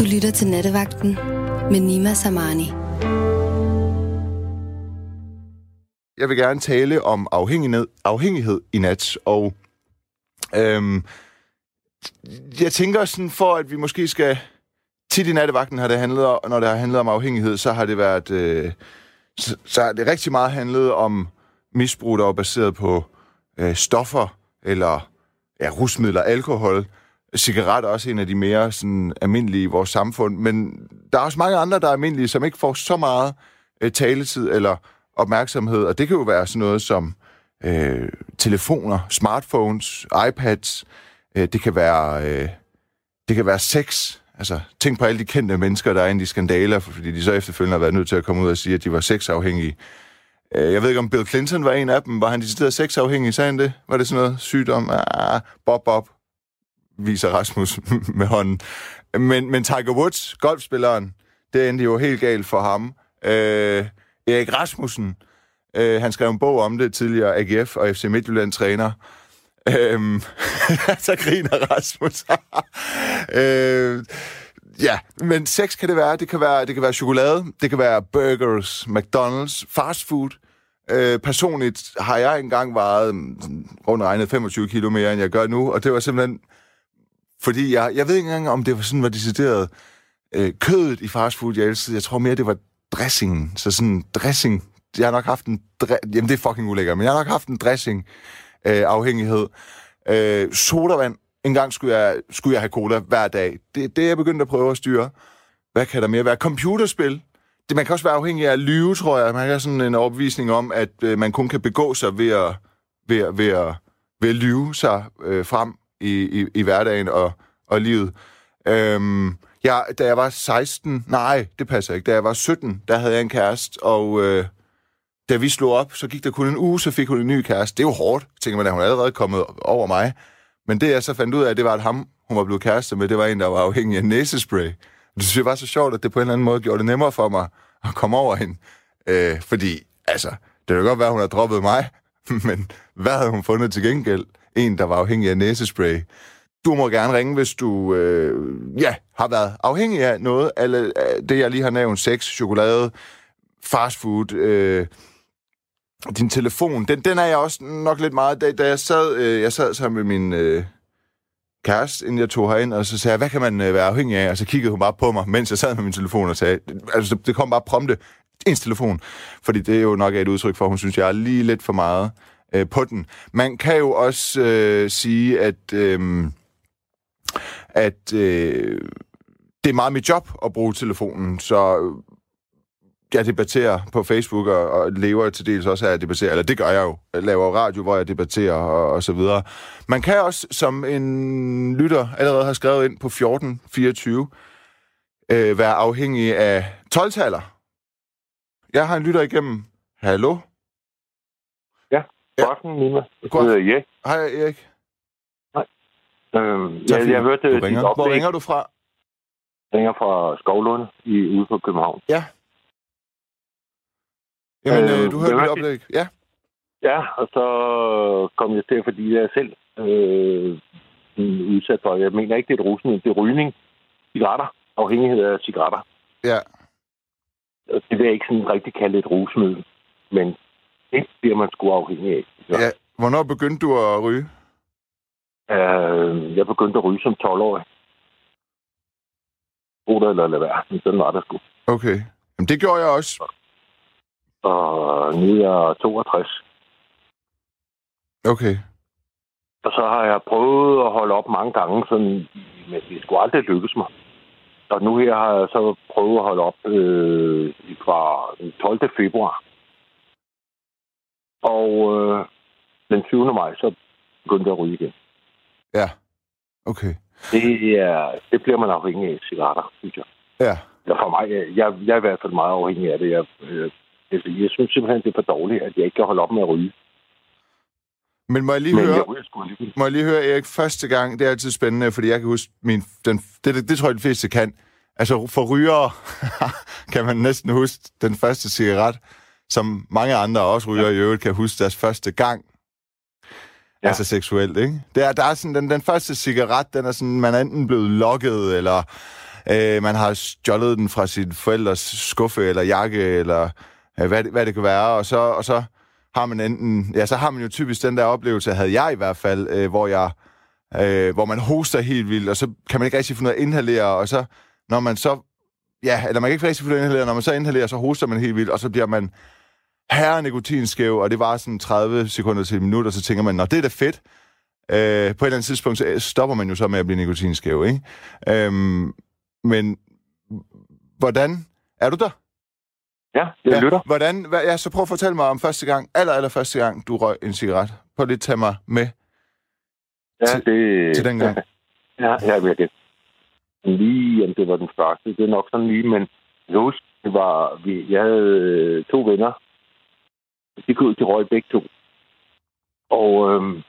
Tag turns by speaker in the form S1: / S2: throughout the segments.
S1: Du lytter til Nattevagten med Nima Samani.
S2: Jeg vil gerne tale om afhængighed, afhængighed i nat, og øhm, jeg tænker sådan for, at vi måske skal... Tit i nattevagten har det handlet, når det har handlet om afhængighed, så har det været... Øh, så, så har det rigtig meget handlet om misbrug, der er baseret på øh, stoffer, eller ja, rusmidler, alkohol cigaret er også en af de mere sådan, almindelige i vores samfund, men der er også mange andre, der er almindelige, som ikke får så meget øh, taletid eller opmærksomhed, og det kan jo være sådan noget som øh, telefoner, smartphones, iPads, øh, det kan være øh, det kan være sex. Altså, tænk på alle de kendte mennesker, der er inde i skandaler, fordi de så efterfølgende har været nødt til at komme ud og sige, at de var sexafhængige. Øh, jeg ved ikke, om Bill Clinton var en af dem. Var han decideret sexafhængig? Sagde han det? Var det sådan noget sygdom? Ah, Bob Bob, viser Rasmus med hånden. Men, men Tiger Woods, golfspilleren, det endte jo helt galt for ham. Øh, Erik Rasmussen, øh, han skrev en bog om det tidligere, AGF og FC Midtjylland træner. Øhm, så griner Rasmus. øh, ja, men sex kan det være. Det kan være, det kan være chokolade, det kan være burgers, McDonald's, fast food. Øh, personligt har jeg engang vejet mm, rundt regnet 25 kilo mere, end jeg gør nu, og det var simpelthen, fordi jeg, jeg ved ikke engang, om det var sådan, var decideret øh, kødet i fast food, jeg elskede. Jeg tror mere, det var dressingen. Så sådan dressing. Jeg har nok haft en... Dre- Jamen, det er fucking ulækkert, men jeg har nok haft en dressing-afhængighed. Øh, øh, sodavand. En gang skulle jeg, skulle jeg have cola hver dag. Det, det er jeg begyndt at prøve at styre. Hvad kan der mere være? Computerspil. Det, man kan også være afhængig af at lyve, tror jeg. Man har sådan en opvisning om, at øh, man kun kan begå sig ved at, ved, ved, ved at, ved at lyve sig øh, frem i, i, i hverdagen og, og livet. Øhm, ja, da jeg var 16, nej, det passer ikke, da jeg var 17, der havde jeg en kæreste, og øh, da vi slog op, så gik der kun en uge, så fik hun en ny kæreste. Det er jo hårdt, tænker man, at hun er allerede kommet over mig. Men det jeg så fandt ud af, det var, at ham, hun var blevet kæreste med, det var en, der var afhængig af næsespray. Det synes jeg var så sjovt, at det på en eller anden måde gjorde det nemmere for mig at komme over hende. Øh, fordi, altså, det kan godt være, at hun har droppet mig, men hvad havde hun fundet til gengæld? En, der var afhængig af næsespray. Du må gerne ringe, hvis du øh, ja, har været afhængig af noget, eller øh, det, jeg lige har nævnt, sex, chokolade, fast food, øh, din telefon, den, den er jeg også nok lidt meget... Da, da jeg sad, øh, jeg sad sammen med min øh, kæreste, inden jeg tog herind, og så sagde jeg, hvad kan man øh, være afhængig af? Og så kiggede hun bare på mig, mens jeg sad med min telefon og sagde... Altså, det, det kom bare prompte, ens telefon. Fordi det er jo nok et udtryk for, at hun synes, jeg er lige lidt for meget øh, på den. Man kan jo også øh, sige, at... Øh, at øh, det er meget mit job at bruge telefonen, så øh, jeg debatterer på Facebook, og, og lever til dels også af at debattere, eller det gør jeg jo. Jeg laver radio, hvor jeg debatterer, og, og så videre. Man kan også, som en lytter allerede har skrevet ind på 1424, øh, være afhængig af 12-taller. Jeg har en lytter igennem. Hallo?
S3: Ja, god aften, Nima. Jeg
S2: God
S3: hedder Erik.
S2: Hej, Erik.
S3: Øhm,
S2: Tak,
S3: jeg, jeg hørte
S2: du
S3: dit
S2: ringer. Hvor
S3: oplæg.
S2: ringer du fra?
S3: Jeg ringer fra Skovlund i, ude på København.
S2: Ja. Jamen, øh,
S3: Øh,
S2: du hørte mit oplæg. Ja.
S3: Ja, og så kom jeg til, fordi jeg selv øh, udsat for, jeg mener ikke, det er et rusmiddel, det er rygning. Cigaretter. Afhængighed af cigaretter.
S2: Ja.
S3: Og Det vil jeg ikke sådan rigtig kalde et rusmiddel. Men det bliver man sgu afhængig af.
S2: ja. Hvornår begyndte du at ryge?
S3: Øh, jeg begyndte at ryge som 12-årig. Brug det eller lade være. Men sådan var det sgu.
S2: Okay. Jamen, det gjorde jeg også.
S3: Og nu er jeg 62.
S2: Okay.
S3: Og så har jeg prøvet at holde op mange gange, sådan, men det skulle aldrig lykkes mig. Og nu her har jeg så prøvet at holde op øh, fra den 12. februar. Og øh, den 20. maj, så begyndte jeg at ryge igen.
S2: Ja. Okay.
S3: Det, er, det bliver man afhængig af cigaretter, synes jeg.
S2: Ja.
S3: Eller for mig, jeg, jeg er i hvert fald meget afhængig af det. Jeg, øh, jeg, jeg synes simpelthen, det er for dårligt, at jeg ikke kan holde op med at ryge.
S2: Men må jeg lige
S3: Men
S2: høre,
S3: jeg alligevel.
S2: må jeg lige høre, Erik, første gang, det er altid spændende, fordi jeg kan huske, min, den, det, det, det tror jeg, de fleste kan. Altså, for rygere kan man næsten huske den første cigaret, som mange andre også ryger i øvrigt kan huske deres første gang. Ja.
S3: Ja.
S2: Altså seksuelt, ikke? Det er, der er sådan, den, den første cigaret, den er sådan, man er enten blevet lokket, eller Øh, man har stjålet den fra sin forældres skuffe eller jakke, eller øh, hvad, det, hvad det kan være, og så, og så har man enten... Ja, så har man jo typisk den der oplevelse, havde jeg i hvert fald, øh, hvor jeg... Øh, hvor man hoster helt vildt, og så kan man ikke rigtig ud af at inhalere, og så, når man så... Ja, eller man kan ikke rigtig ud af at inhalere, når man så inhalerer, så hoster man helt vildt, og så bliver man herre nikotinskæv, og det var sådan 30 sekunder til et minut, og så tænker man, nå, det er da fedt. Øh, på et eller andet tidspunkt, så stopper man jo så med at blive nikotinskæv, ikke? Øhm, men hvordan... Er du der?
S3: Ja, jeg ja, lytter.
S2: Hvordan, hvad, ja, så prøv at fortælle mig om første gang, aller, aller første gang, du røg en cigaret. Prøv lige at tage mig med
S3: ja,
S2: til,
S3: det,
S2: til den gang.
S3: Ja, ja, jeg det. Lige, jamen, det var den første. Det er nok sådan lige, men jeg husker, det var, vi, jeg havde øh, to venner. De kunne til røg begge to. Og øhm,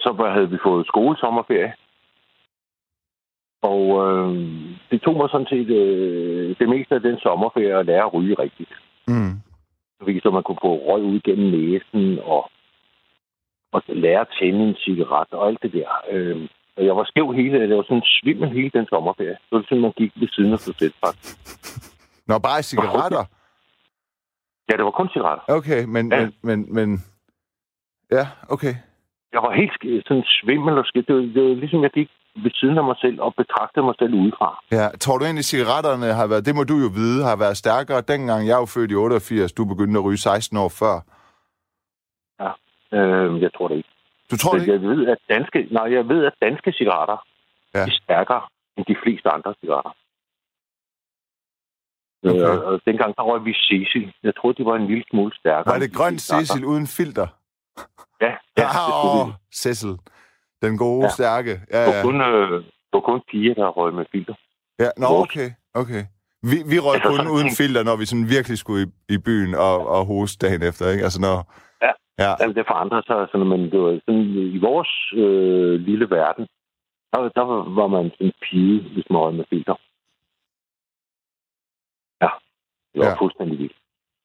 S3: så havde vi fået skolesommerferie. Og øh, det tog mig sådan set øh, det meste af den sommerferie at lære at ryge rigtigt.
S2: Mm.
S3: Så man kunne få røg ud gennem næsen og, og lære at tænde en cigaret og alt det der. Øh, og jeg var skæv hele, det var sådan svimmel hele den sommerferie. Det var sådan, man gik ved siden af sig selv, faktisk.
S2: Nå, bare cigaretter?
S3: Ja, det var kun cigaretter.
S2: Okay, men, ja. men, men, men... Ja, okay.
S3: Jeg var helt sådan svimmel og skidt. Det var, det var ligesom, jeg gik ved siden af mig selv og betragte mig selv udefra.
S2: Ja, tror du egentlig, cigaretterne har været, det må du jo vide, har været stærkere dengang jeg var født i 88, du begyndte at ryge 16 år før?
S3: Ja, øh, jeg tror det ikke.
S2: Du tror det ikke?
S3: Jeg ved, at danske, nej, jeg ved, at danske cigaretter ja. er stærkere end de fleste andre cigaretter. Okay. Øh, og dengang der røg vi Cecil. Jeg troede, de var en lille smule stærkere.
S2: Var det grøn Cecil uden filter?
S3: Ja, ja.
S2: Ah, Cecil. Den gode, ja. stærke. Ja,
S3: ja. Det var kun, øh, var kun piger, der røg med filter.
S2: Ja, nå, okay. okay. Vi, vi røg altså, kun uden filter, når vi sådan virkelig skulle i, i byen og, og hoste dagen efter, ikke? Altså når...
S3: Ja, ja. Altså, det forandrer sig, sådan, men det var sådan, i vores øh, lille verden, der, der var man sådan pige, hvis man røg med filter. Ja, det var ja. fuldstændig vildt.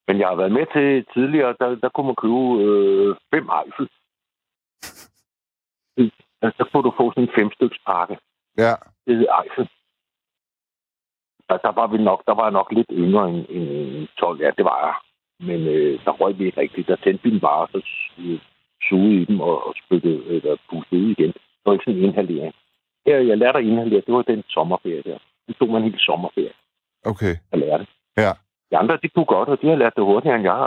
S3: Men jeg har været med til tidligere, der, der kunne man købe øh, fem Eiffel. så kunne du få sådan en femstyks pakke.
S2: Ja.
S3: Det hed Eiffel. Der, der, var vi nok, der var jeg nok lidt yngre end, end 12. Ja, det var jeg. Men øh, der røg vi ikke rigtigt. Der tændte vi den bare, så sugede i dem og, og spyttede, eller pustede ud igen. Det var ikke sådan en inhalering. Her, jeg lærte at inhalere, det var den sommerferie der. Det tog man helt sommerferie.
S2: Okay.
S3: Jeg lærte.
S2: Ja.
S3: De andre, de kunne godt, og de har lært det hurtigere end jeg.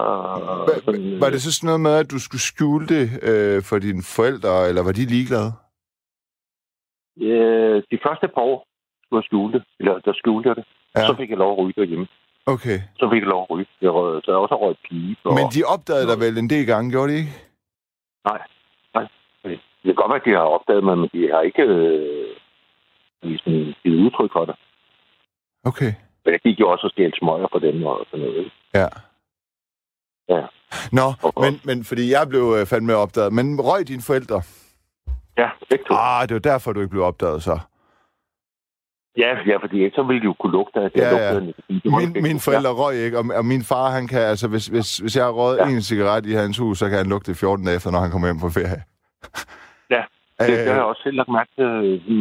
S2: Hva, sådan, var det så sådan noget med, at du skulle skjule det øh, for dine forældre, eller var de ligeglade?
S3: Ja, de første par år skulle jeg skjule det, eller der skjulte jeg det. Ja. Så fik jeg lov at ryge derhjemme.
S2: Okay.
S3: Så fik jeg lov at ryge. Jeg røg, så jeg også røget pige. Og...
S2: Men de opdagede dig vel en del gange, gjorde de ikke?
S3: Nej, nej. Det kan godt være, at de har opdaget mig, men de har ikke øh, sådan, givet udtryk for det.
S2: Okay.
S3: Men jeg gik jo også og stjælte smøger på dem og sådan noget.
S2: Ja.
S3: Ja.
S2: Nå, men, men fordi jeg blev øh, fandme opdaget. Men røg dine forældre?
S3: Ja, begge to.
S2: Ah, det var derfor, du ikke blev opdaget så.
S3: Ja, ja, fordi så ville de jo kunne lugte at det.
S2: Ja, ja. Min, mine forældre ja. røg ikke, og, og min far, han kan, altså, hvis, hvis, hvis jeg har røget ja. en cigaret i hans hus, så kan han lugte 14 dage efter, når han kommer hjem på ferie.
S3: Ja, det, det har jeg også selv lagt mærke til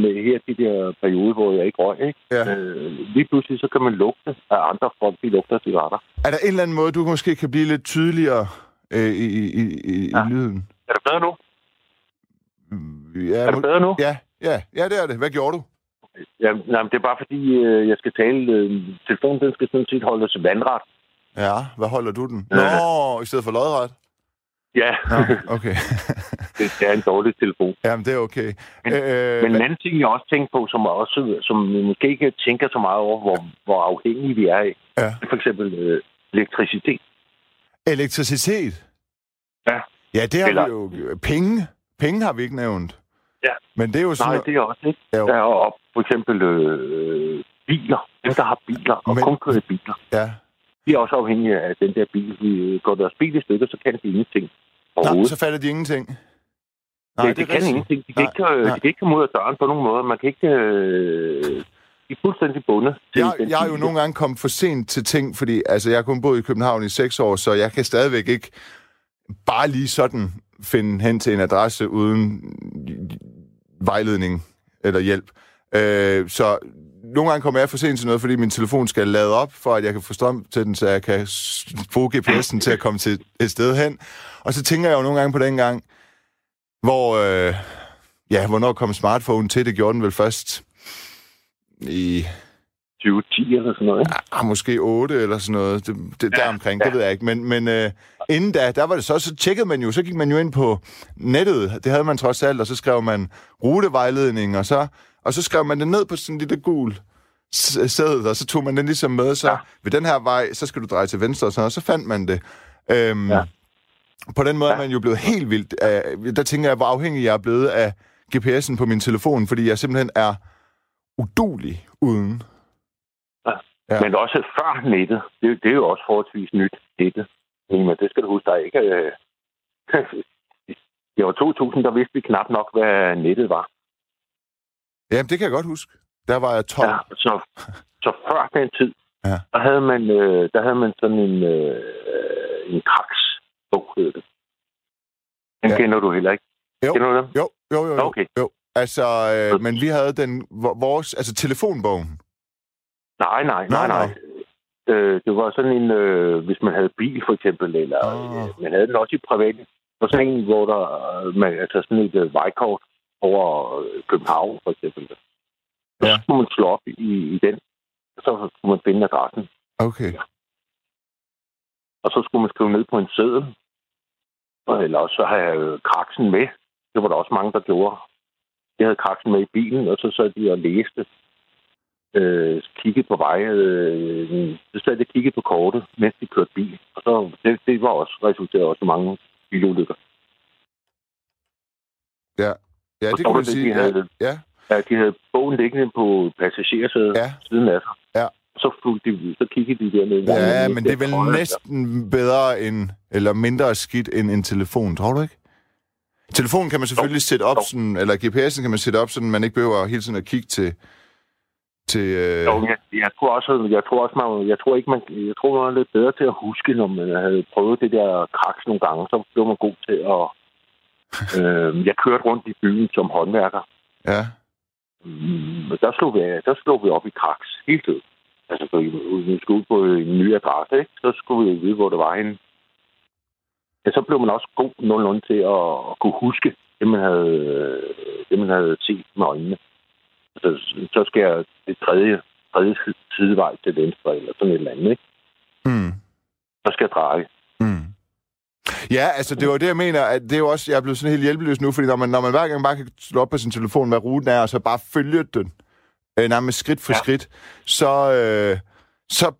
S3: med her de der perioder, hvor jeg ikke røg. Ikke?
S2: Ja.
S3: Øh, lige pludselig så kan man lugte af andre folk, de lugter af cigaretter.
S2: Er der en eller anden måde, du måske kan blive lidt tydeligere øh, i, i, i, ja. i lyden?
S3: Er det bedre nu?
S2: Ja,
S3: er det bedre nu?
S2: Ja, ja, ja, det er det. Hvad gjorde du?
S3: Ja, nej, det er bare fordi, øh, jeg skal tale... Øh, telefonen den skal sådan set holdes vandret.
S2: Ja, hvad holder du den? Nå, i stedet for lodret?
S3: Ja.
S2: Nå, okay.
S3: det er en dårlig telefon.
S2: Jamen, det er okay.
S3: Men, øh, men en anden ting, jeg også tænker på, som, også, som måske ikke tænker så meget over, hvor, hvor afhængige vi er af,
S2: ja.
S3: for eksempel øh, elektricitet.
S2: Elektricitet?
S3: Ja.
S2: Ja, det har Eller... vi jo... Penge? Penge har vi ikke nævnt.
S3: Ja.
S2: Men det er jo sådan...
S3: Nej, det er også ikke. Ja, der er for eksempel øh, biler. Dem, der har biler og Men... kun kører biler.
S2: Ja.
S3: De er også afhængige af den der bil. Vi går deres bil i stykker, så kan de ingenting.
S2: Nej, så falder de ingenting.
S3: Nej, det, det, det kan ingenting. De kan, ikke, nej. de kan ikke komme ud af døren på nogen måde. Man kan ikke... Øh, de er fuldstændig bundet.
S2: Til jeg, jeg har jo nogle gange kommet for sent til ting, fordi altså, jeg har kun boet i København i seks år, så jeg kan stadigvæk ikke bare lige sådan finde hen til en adresse uden vejledning eller hjælp. Øh, så nogle gange kommer jeg for sent til noget, fordi min telefon skal lade op, for at jeg kan få strøm til den, så jeg kan bruge GPS'en til at komme til et sted hen. Og så tænker jeg jo nogle gange på den gang, hvor, øh, ja, hvornår kom smartphone til? Det gjorde den vel først i
S3: 2010 eller sådan noget, ikke?
S2: Ah, måske 8 eller sådan noget. Det, det, ja, der omkring, ja. det ved jeg ikke. Men, men uh, inden da, der var det så, så tjekkede man jo, så gik man jo ind på nettet. Det havde man trods alt, og så skrev man rutevejledning, og så, og så skrev man det ned på sådan en lille gul sædet, og så tog man den ligesom med, så ja. ved den her vej, så skal du dreje til venstre, og, sådan, og så fandt man det. Um, ja. På den måde ja. er man jo blevet helt vildt. Uh, der tænker jeg, hvor afhængig jeg er blevet af GPS'en på min telefon, fordi jeg simpelthen er udulig uden.
S3: Ja. Men også før nettet. Det, det er jo også forholdsvis nyt, nettet. Men det skal du huske, der ikke... Øh, det var 2000, der vidste vi knap nok, hvad nettet var.
S2: Jamen, det kan jeg godt huske. Der var jeg 12.
S3: Ja, så, så før den tid, ja. der, havde man, øh, der havde man sådan en, øh, en kraks-bog, hed det. Den ja. kender du heller ikke.
S2: Jo.
S3: Kender du
S2: den? Jo, jo, jo. jo. Okay. jo. Altså, øh, men vi havde den, vores, altså telefonbogen.
S3: Nej, nej, nej, nej. Øh, det var sådan en, øh, hvis man havde bil for eksempel, eller oh. øh, man havde den også i privat. Og sådan en, hvor der, øh, man, altså sådan et øh, vejkort over København for eksempel. Så ja. skulle man slå op i, i den, og så skulle man finde adressen.
S2: Okay.
S3: Ja. Og så skulle man skrive ned på en seddel. Eller også så have jeg kraksen med. Det var der også mange, der gjorde. Jeg havde kraksen med i bilen, og så sad de og læste øh, kiggede på vej. Øh, så sad jeg kiggede på kortet, mens de kørte bil. Og så, det, det var også resulteret også mange bilulykker.
S2: Ja, ja det kan man sige. De havde,
S3: ja. ja. de havde bogen liggende på passagersædet ja. siden af sig.
S2: Ja.
S3: Så, de, så kiggede de dernede.
S2: Ja, men det er vel næsten bedre end, eller mindre skidt end en telefon, tror du ikke? Telefonen kan man selvfølgelig sætte op, sådan, eller GPS'en kan man sætte op, så man ikke behøver hele tiden at kigge til, til... Øh...
S3: Jo, jeg, jeg, tror også, jeg tror også, man, jeg tror ikke, man, jeg tror, man er lidt bedre til at huske, når man havde prøvet det der kraks nogle gange, så blev man god til at... øh, jeg kørte rundt i byen som håndværker.
S2: Ja.
S3: Mm, der, slog vi, der slog vi op i kraks hele tiden. Altså, vi skulle ud på en ny adresse, ikke? så skulle vi vide, hvor det var en. Ja, så blev man også god nogenlunde til at, at kunne huske det, man havde, det, man havde set med øjnene så, så skal jeg det tredje, tredje sidevej til venstre, eller sådan et eller andet, ikke?
S2: Mm.
S3: Så skal jeg dreje.
S2: Mm. Ja, altså det var det, jeg mener, at det er jo også, jeg er blevet sådan helt hjælpeløs nu, fordi når man, når man hver gang bare kan slå op på sin telefon, hvad ruten er, og så bare følge den, øh, nærmest skridt for ja. skridt, så, øh, så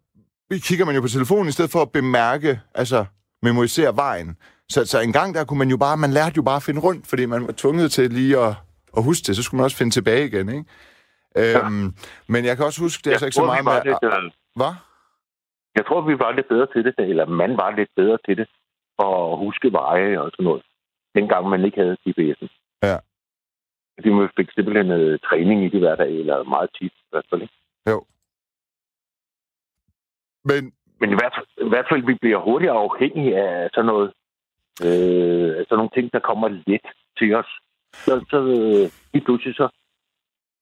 S2: kigger man jo på telefonen, i stedet for at bemærke, altså memorisere vejen. Så, så en gang der kunne man jo bare, man lærte jo bare at finde rundt, fordi man var tvunget til lige at at huske det, så skulle man også finde tilbage igen, ikke? Ja. Øhm, men jeg kan også huske, det er
S3: jeg
S2: altså ikke så meget med... Lidt,
S3: uh...
S2: Hvad?
S3: Jeg tror, vi var lidt bedre til det, eller man var lidt bedre til det, at huske veje og sådan noget, dengang man ikke havde GPS'en.
S2: Ja.
S3: Fordi man fik simpelthen noget træning i det hver dag, eller meget tit i hvert fald, ikke?
S2: Jo. Men...
S3: Men i hvert, fald, i hvert fald, vi bliver hurtigere afhængige af sådan noget, øh, sådan nogle ting, der kommer let til os så, så øh, lige pludselig så,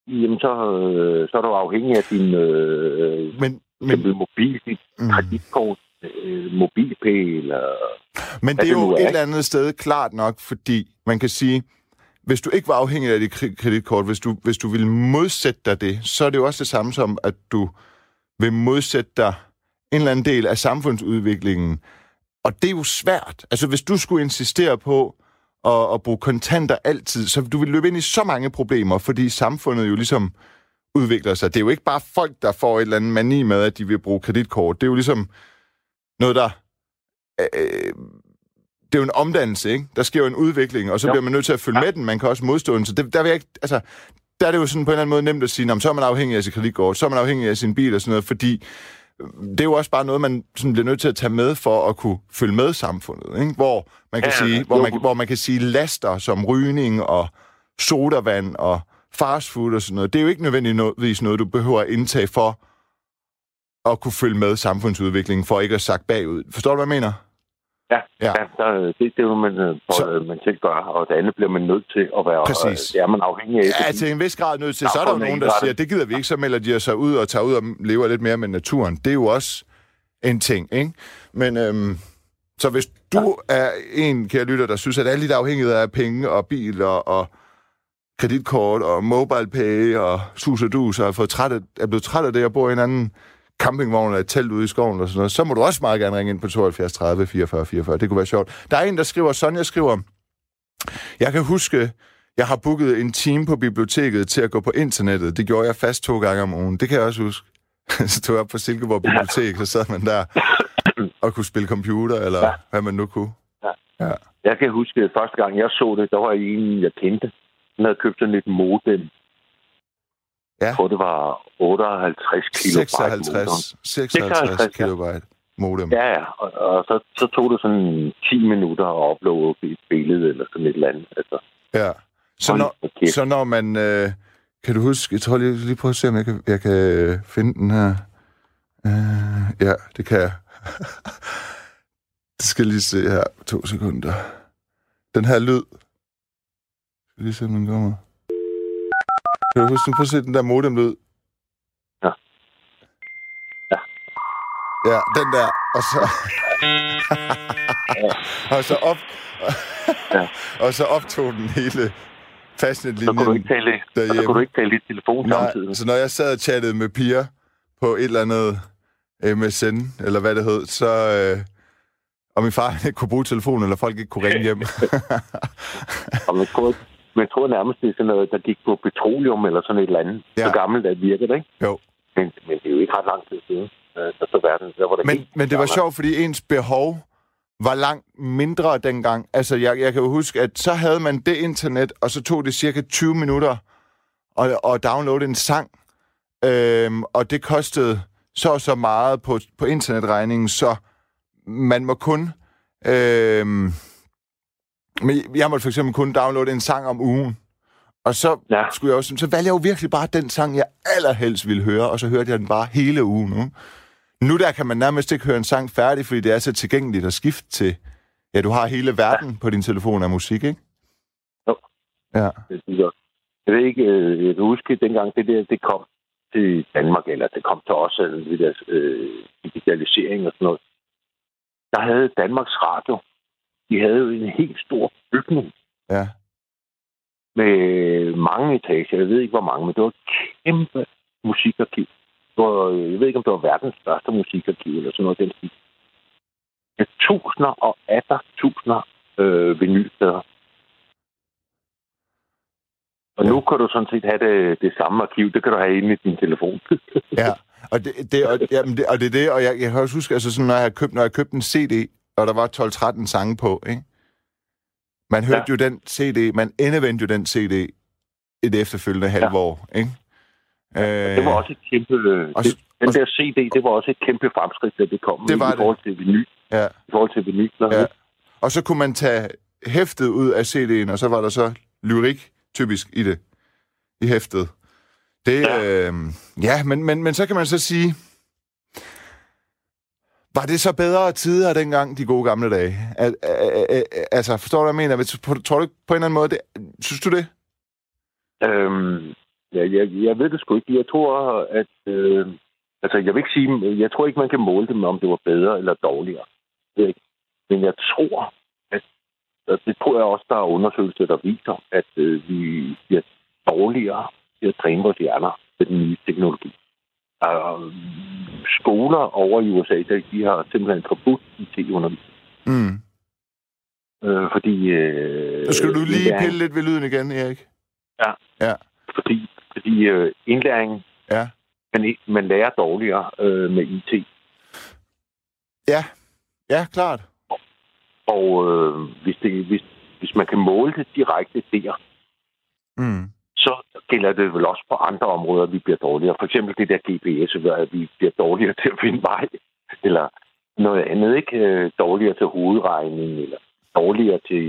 S3: jamen så, øh, så er du afhængig af din øh, men, men, mobil, dit mm. kreditkort, øh, mobilpay, eller...
S2: Men det er jo et eller andet sted klart nok, fordi man kan sige, hvis du ikke var afhængig af dit kreditkort, hvis du, hvis du ville modsætte dig det, så er det jo også det samme som, at du vil modsætte dig en eller anden del af samfundsudviklingen. Og det er jo svært. Altså, hvis du skulle insistere på, at, at bruge kontanter altid. Så du vil løbe ind i så mange problemer, fordi samfundet jo ligesom udvikler sig. Det er jo ikke bare folk, der får et eller andet mani med, at de vil bruge kreditkort. Det er jo ligesom noget, der... Øh, det er jo en omdannelse, ikke? Der sker jo en udvikling, og så jo. bliver man nødt til at følge ja. med den. Man kan også modstå den. Så det, der vil jeg ikke... Altså, der er det jo sådan på en eller anden måde nemt at sige, så er man afhængig af sit kreditkort, så er man afhængig af sin bil og sådan noget, fordi det er jo også bare noget, man sådan bliver nødt til at tage med for at kunne følge med samfundet, ikke? Hvor man kan ja, sige, hvor man, hvor man kan sige laster som rygning og sodavand og fastfood og sådan noget. Det er jo ikke nødvendigvis noget, du behøver at indtage for at kunne følge med samfundsudviklingen, for ikke at sagt bagud. Forstår du, hvad jeg mener?
S3: Ja,
S2: Ja.
S3: ja. ja der, det, det er jo, man, øh,
S2: Så-
S3: for, man selv gør, og det andet bliver man nødt til at være...
S2: Præcis.
S3: Det er man afhængig af.
S2: Ja, til en vis grad nødt til. Så er der jo nogen, der siger, det gider vi ikke, så melder de sig ud og tager ud og lever lidt mere med naturen. Det er jo også en ting, ikke? Men øhm, så hvis du er en, kære lytter, der synes, at alle de afhængighed af penge og bil og, og kreditkort og mobile pay og sus og dus og er, træt af, er blevet træt af det og bor i en anden campingvogn eller et telt ude i skoven og sådan noget, så må du også meget gerne ringe ind på 72 30 44 44. Det kunne være sjovt. Der er en, der skriver, Sonja skriver, jeg kan huske, jeg har booket en time på biblioteket til at gå på internettet. Det gjorde jeg fast to gange om ugen. Det kan jeg også huske. så tog jeg op på Silkeborg Bibliotek, så sad man der og kunne spille computer, eller
S3: Ja.
S2: hvad man nu kunne.
S3: Jeg kan huske, at første gang jeg så det, der var en, jeg kendte. Han havde købt sådan et modem.
S2: Ja.
S3: Jeg tror, det var 58 kilobyte. modem.
S2: 56, 56
S3: 56, ja.
S2: kilobyte modem.
S3: Ja, ja. Og, og så, så tog det sådan 10 minutter at uploade et billede eller sådan et eller andet. Altså,
S2: Ja. Så når, så når man... Øh, kan du huske... Jeg tror lige, lige prøve at se, om jeg kan, jeg kan øh, finde den her. Øh, ja, det kan jeg. det skal lige se her. To sekunder. Den her lyd. Skal lige se, om den kommer. Kan du huske den? Prøv at se den der modem-lyd.
S3: Ja. Ja.
S2: Ja, den der. Og så... og så op...
S3: Ja.
S2: og så optog den hele
S3: Så kunne du ikke
S2: fastnetlinjen.
S3: tale, så kunne du ikke tale i telefon samtidig.
S2: Nej, så når jeg sad og chattede med piger på et eller andet MSN, eller hvad det hed, så... Øh, og min far ikke kunne bruge telefonen, eller folk ikke kunne ringe hjem.
S3: Og man tror, man tror nærmest, det er sådan noget, der gik på petroleum eller sådan et eller andet.
S2: Ja.
S3: Så gammelt at virker det, ikke?
S2: Jo.
S3: Men, men det er jo ikke ret lang tid siden. Øh, Så, verden, der var det
S2: men,
S3: helt
S2: men det var sjovt, fordi ens behov var langt mindre dengang. Altså, jeg, jeg kan jo huske, at så havde man det internet, og så tog det cirka 20 minutter at, at downloade en sang. Øhm, og det kostede så og så meget på, på internetregningen, så man må kun... Øhm, men jeg måtte for eksempel kun downloade en sang om ugen. Og så
S3: Ja.
S2: skulle jeg også, så valgte jeg jo virkelig bare den sang, jeg allerhelst ville høre, og så hørte jeg den bare hele ugen. Nu, nu der kan man nærmest ikke høre en sang færdig, fordi det er så tilgængeligt at skifte til. Ja, du har hele verden ja. på din telefon af musik, ikke?
S3: Jo.
S2: Ja.
S3: Det synes jeg. Jeg ved ikke, øh, jeg kan huske, dengang det der, det kom til Danmark, eller det kom til os, eller det der øh, digitalisering og sådan noget. Der havde Danmarks Radio, de havde jo en helt stor bygning
S2: Ja.
S3: med mange etager. Jeg ved ikke, hvor mange, men det var et kæmpe musikarkiv. Var, øh, jeg ved ikke, om det var verdens største musikarkiv, eller sådan noget. Den stil. Med tusinder og atter tusinder øh, vinylplader. Og nu kan du sådan set have det, det samme arkiv. Det kan du have inde i din telefon.
S2: Ja, og det, det, og, jamen det, og det er det, og jeg, jeg kan også huske, altså sådan, når jeg købte, når jeg købte en CD, og der var 12-13 sange på, ikke? Man hørte ja. jo den CD, man endevendte jo den CD et efterfølgende halvt år, ikke? Øh,
S3: Det var også et kæmpe...
S2: og-
S3: det, den
S2: og-
S3: der CD, det var også et kæmpe fremskridt, da det kom.
S2: Det var
S3: i
S2: det.
S3: forhold til vinyl.
S2: Ja,
S3: I forhold til vinyl.
S2: ja. Og så kunne man tage hæftet ud af CD'en, og så var der så lyrik typisk i det, i hæftet. Det, ja,
S3: Ja.
S2: øh, ja men, men, men så kan man så sige, var det så bedre tider dengang, de gode gamle dage? Al, al, al, altså, forstår du, hvad jeg mener? Tror du ikke på en eller anden måde, det, synes du det?
S3: Øhm, ja, jeg, jeg ved det sgu ikke. Jeg tror, at... Øh, altså, jeg vil ikke sige... Jeg tror ikke, man kan måle det med, om det var bedre eller dårligere. Det. Men jeg tror, at... Og Det tror jeg også, der er undersøgelser, der viser, at øh, vi bliver dårligere til at træne vores hjerner med den nye teknologi. Og skoler over i USA, der, de har simpelthen forbudt IT-undervisning.
S2: Mm.
S3: Øh, fordi... Øh,
S2: Så skal du lige
S3: indlæring-
S2: pille lidt ved lyden igen, Erik.
S3: Fordi, fordi øh, indlæring
S2: Ja.
S3: man, man lærer dårligere øh, med IT.
S2: Ja, ja, klart.
S3: Og øh, hvis, det, hvis, hvis man kan måle det direkte der,
S2: Mm
S3: så gælder det vel også på andre områder, at vi bliver dårligere. For eksempel det der GPS, at vi bliver dårligere til at finde vej, eller noget andet, ikke? Øh, dårligere til hovedregning, eller dårligere til...